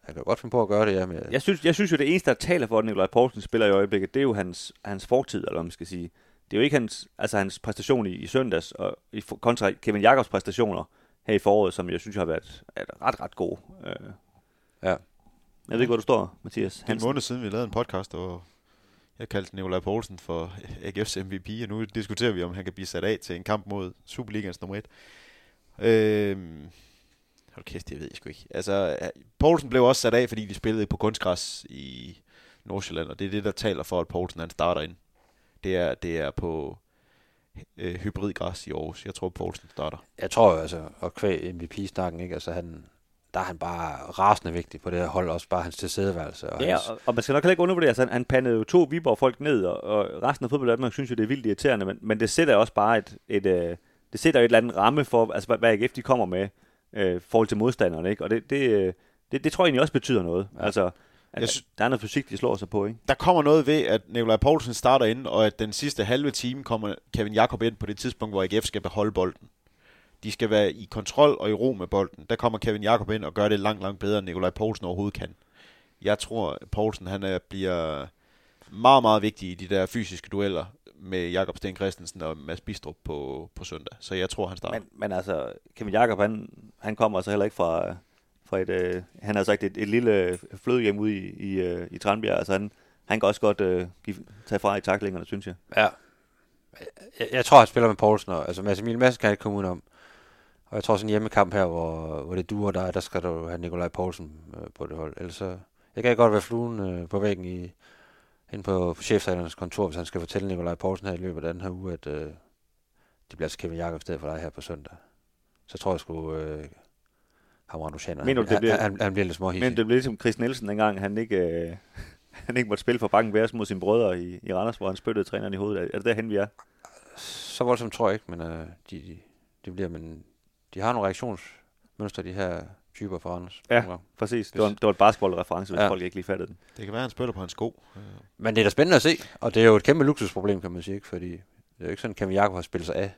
han kan godt finde på at gøre det, ja. Med, Jeg synes, jeg synes jo, det eneste, der taler for, at Nikolaj Poulsen spiller i øjeblikket, det er jo hans, hans fortid, eller hvad man skal sige. Det er jo ikke hans, altså hans præstation i, i søndags, og i, kontra Kevin Jakobs præstationer her i foråret, som jeg synes har været ret, ret gode. Øh. Ja. Jeg ved ikke, hvor du står, Mathias Det er en Hansen. måned siden, vi lavede en podcast, og jeg kaldte Nikolaj Poulsen for AGF's MVP, og nu diskuterer vi, om han kan blive sat af til en kamp mod Superligans nummer 1. Øhm, hold kæft, det ved jeg sgu ikke. Altså, øh, Poulsen blev også sat af, fordi de spillede på kunstgræs i Nordsjælland, og det er det, der taler for, at Poulsen han starter ind. Det er, det er på øh, hybridgræs i Aarhus. Jeg tror, Poulsen starter. Jeg tror altså, og kvæg MVP-snakken, ikke? Altså, han, der er han bare rasende vigtig på det her hold, også bare hans tilstedeværelse. Og Ja, hans, og, og man skal nok heller ikke undervurdere, altså han, han pandede jo to Viborg-folk ned, og, og resten af fodbold Danmark synes jo, det er vildt irriterende, men, men det sætter også bare et, et, øh, det sætter jo et eller andet ramme for, altså hvad, hvad AGF de kommer med, øh, i forhold til modstanderne, ikke? Og det, det, øh, det, det tror jeg egentlig også betyder noget. Ja. Altså, at, Jeg sy- der er noget fysik, de slår sig på, ikke? der kommer noget ved, at Nikolaj Poulsen starter ind, og at den sidste halve time kommer Kevin Jakob ind på det tidspunkt, hvor AGF skal beholde bolden. De skal være i kontrol og i ro med bolden. Der kommer Kevin Jakob ind og gør det langt, langt bedre, end Nikolaj Poulsen overhovedet kan. Jeg tror, at Poulsen han er, bliver meget, meget vigtig i de der fysiske dueller med Jakob Sten Christensen og Mads Bistrup på, på søndag. Så jeg tror, han starter. Men, men altså, Kevin Jakob, han, han kommer altså heller ikke fra, fra et, øh, han har sagt et, et lille flødehjem ude i, i, øh, i Tranbjerg, altså han, han kan også godt øh, give, tage fra i taklingerne, synes jeg. Ja. Jeg, jeg tror, han spiller med Poulsen, og altså Mads Emil Madsen kan ikke komme udenom. Og jeg tror sådan en hjemmekamp her, hvor, hvor det duer dig, der skal du have Nikolaj Poulsen øh, på det hold. Ellers så, jeg kan godt være fluen øh, på væggen i, inde på, på cheftrænernes kontor, hvis han skal fortælle Nikolaj Poulsen her i løbet af den her uge, at øh, det bliver altså Kevin Jakob i stedet for dig her på søndag. Så tror jeg sgu, øh, ham Randusianer, Mener du, han, det bliver- han, han, han bliver lidt småhissig. Men det blev ligesom Chris Nielsen dengang, han ikke, øh, han ikke måtte spille for Bakken Værs mod sine brødre i, i Randers, hvor han spyttede træneren i hovedet. Er det derhen, vi er? så voldsomt tror jeg ikke, men øh, de, de, de bliver, men de har nogle reaktionsmønstre, de her typer for Anders. Ja. Præcis. Det var, det var et basketballreference, hvis ja. Folk ikke lige fattede den. Det kan være, han spytter på hans sko. Men det er da spændende at se, og det er jo et kæmpe luksusproblem, kan man sige, ikke? fordi det er jo ikke sådan, at Kevin Jakob har spillet sig af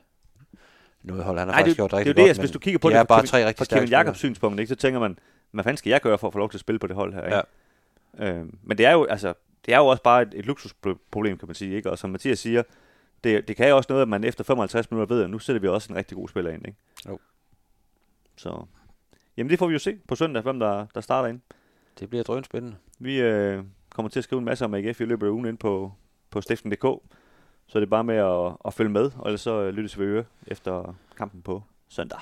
noget hold. Han har Nej, faktisk det, gjort det, det er rigtig det, godt, altså, hvis du kigger på de det er bare tre Kevin, rigtig fra Kevin Jakobs synspunkt, ikke, så tænker man, hvad fanden skal jeg gøre for at få lov til at spille på det hold her? Ikke? Ja. Øh, men det er jo altså, det er jo også bare et, et luksusproblem, kan man sige. Ikke? Og som Mathias siger, det, det kan jo også noget, at man efter 55 minutter ved, at nu sætter vi også en rigtig god spiller ind. Ikke? Jo. Så, jamen det får vi jo se på søndag, hvem der, der starter ind. Det bliver drøn spændende. Vi øh, kommer til at skrive en masse om AGF i løbet af ugen ind på, på stiften.dk. Så det er bare med at, at følge med, og ellers så øh, lyttes vi øre efter kampen på søndag.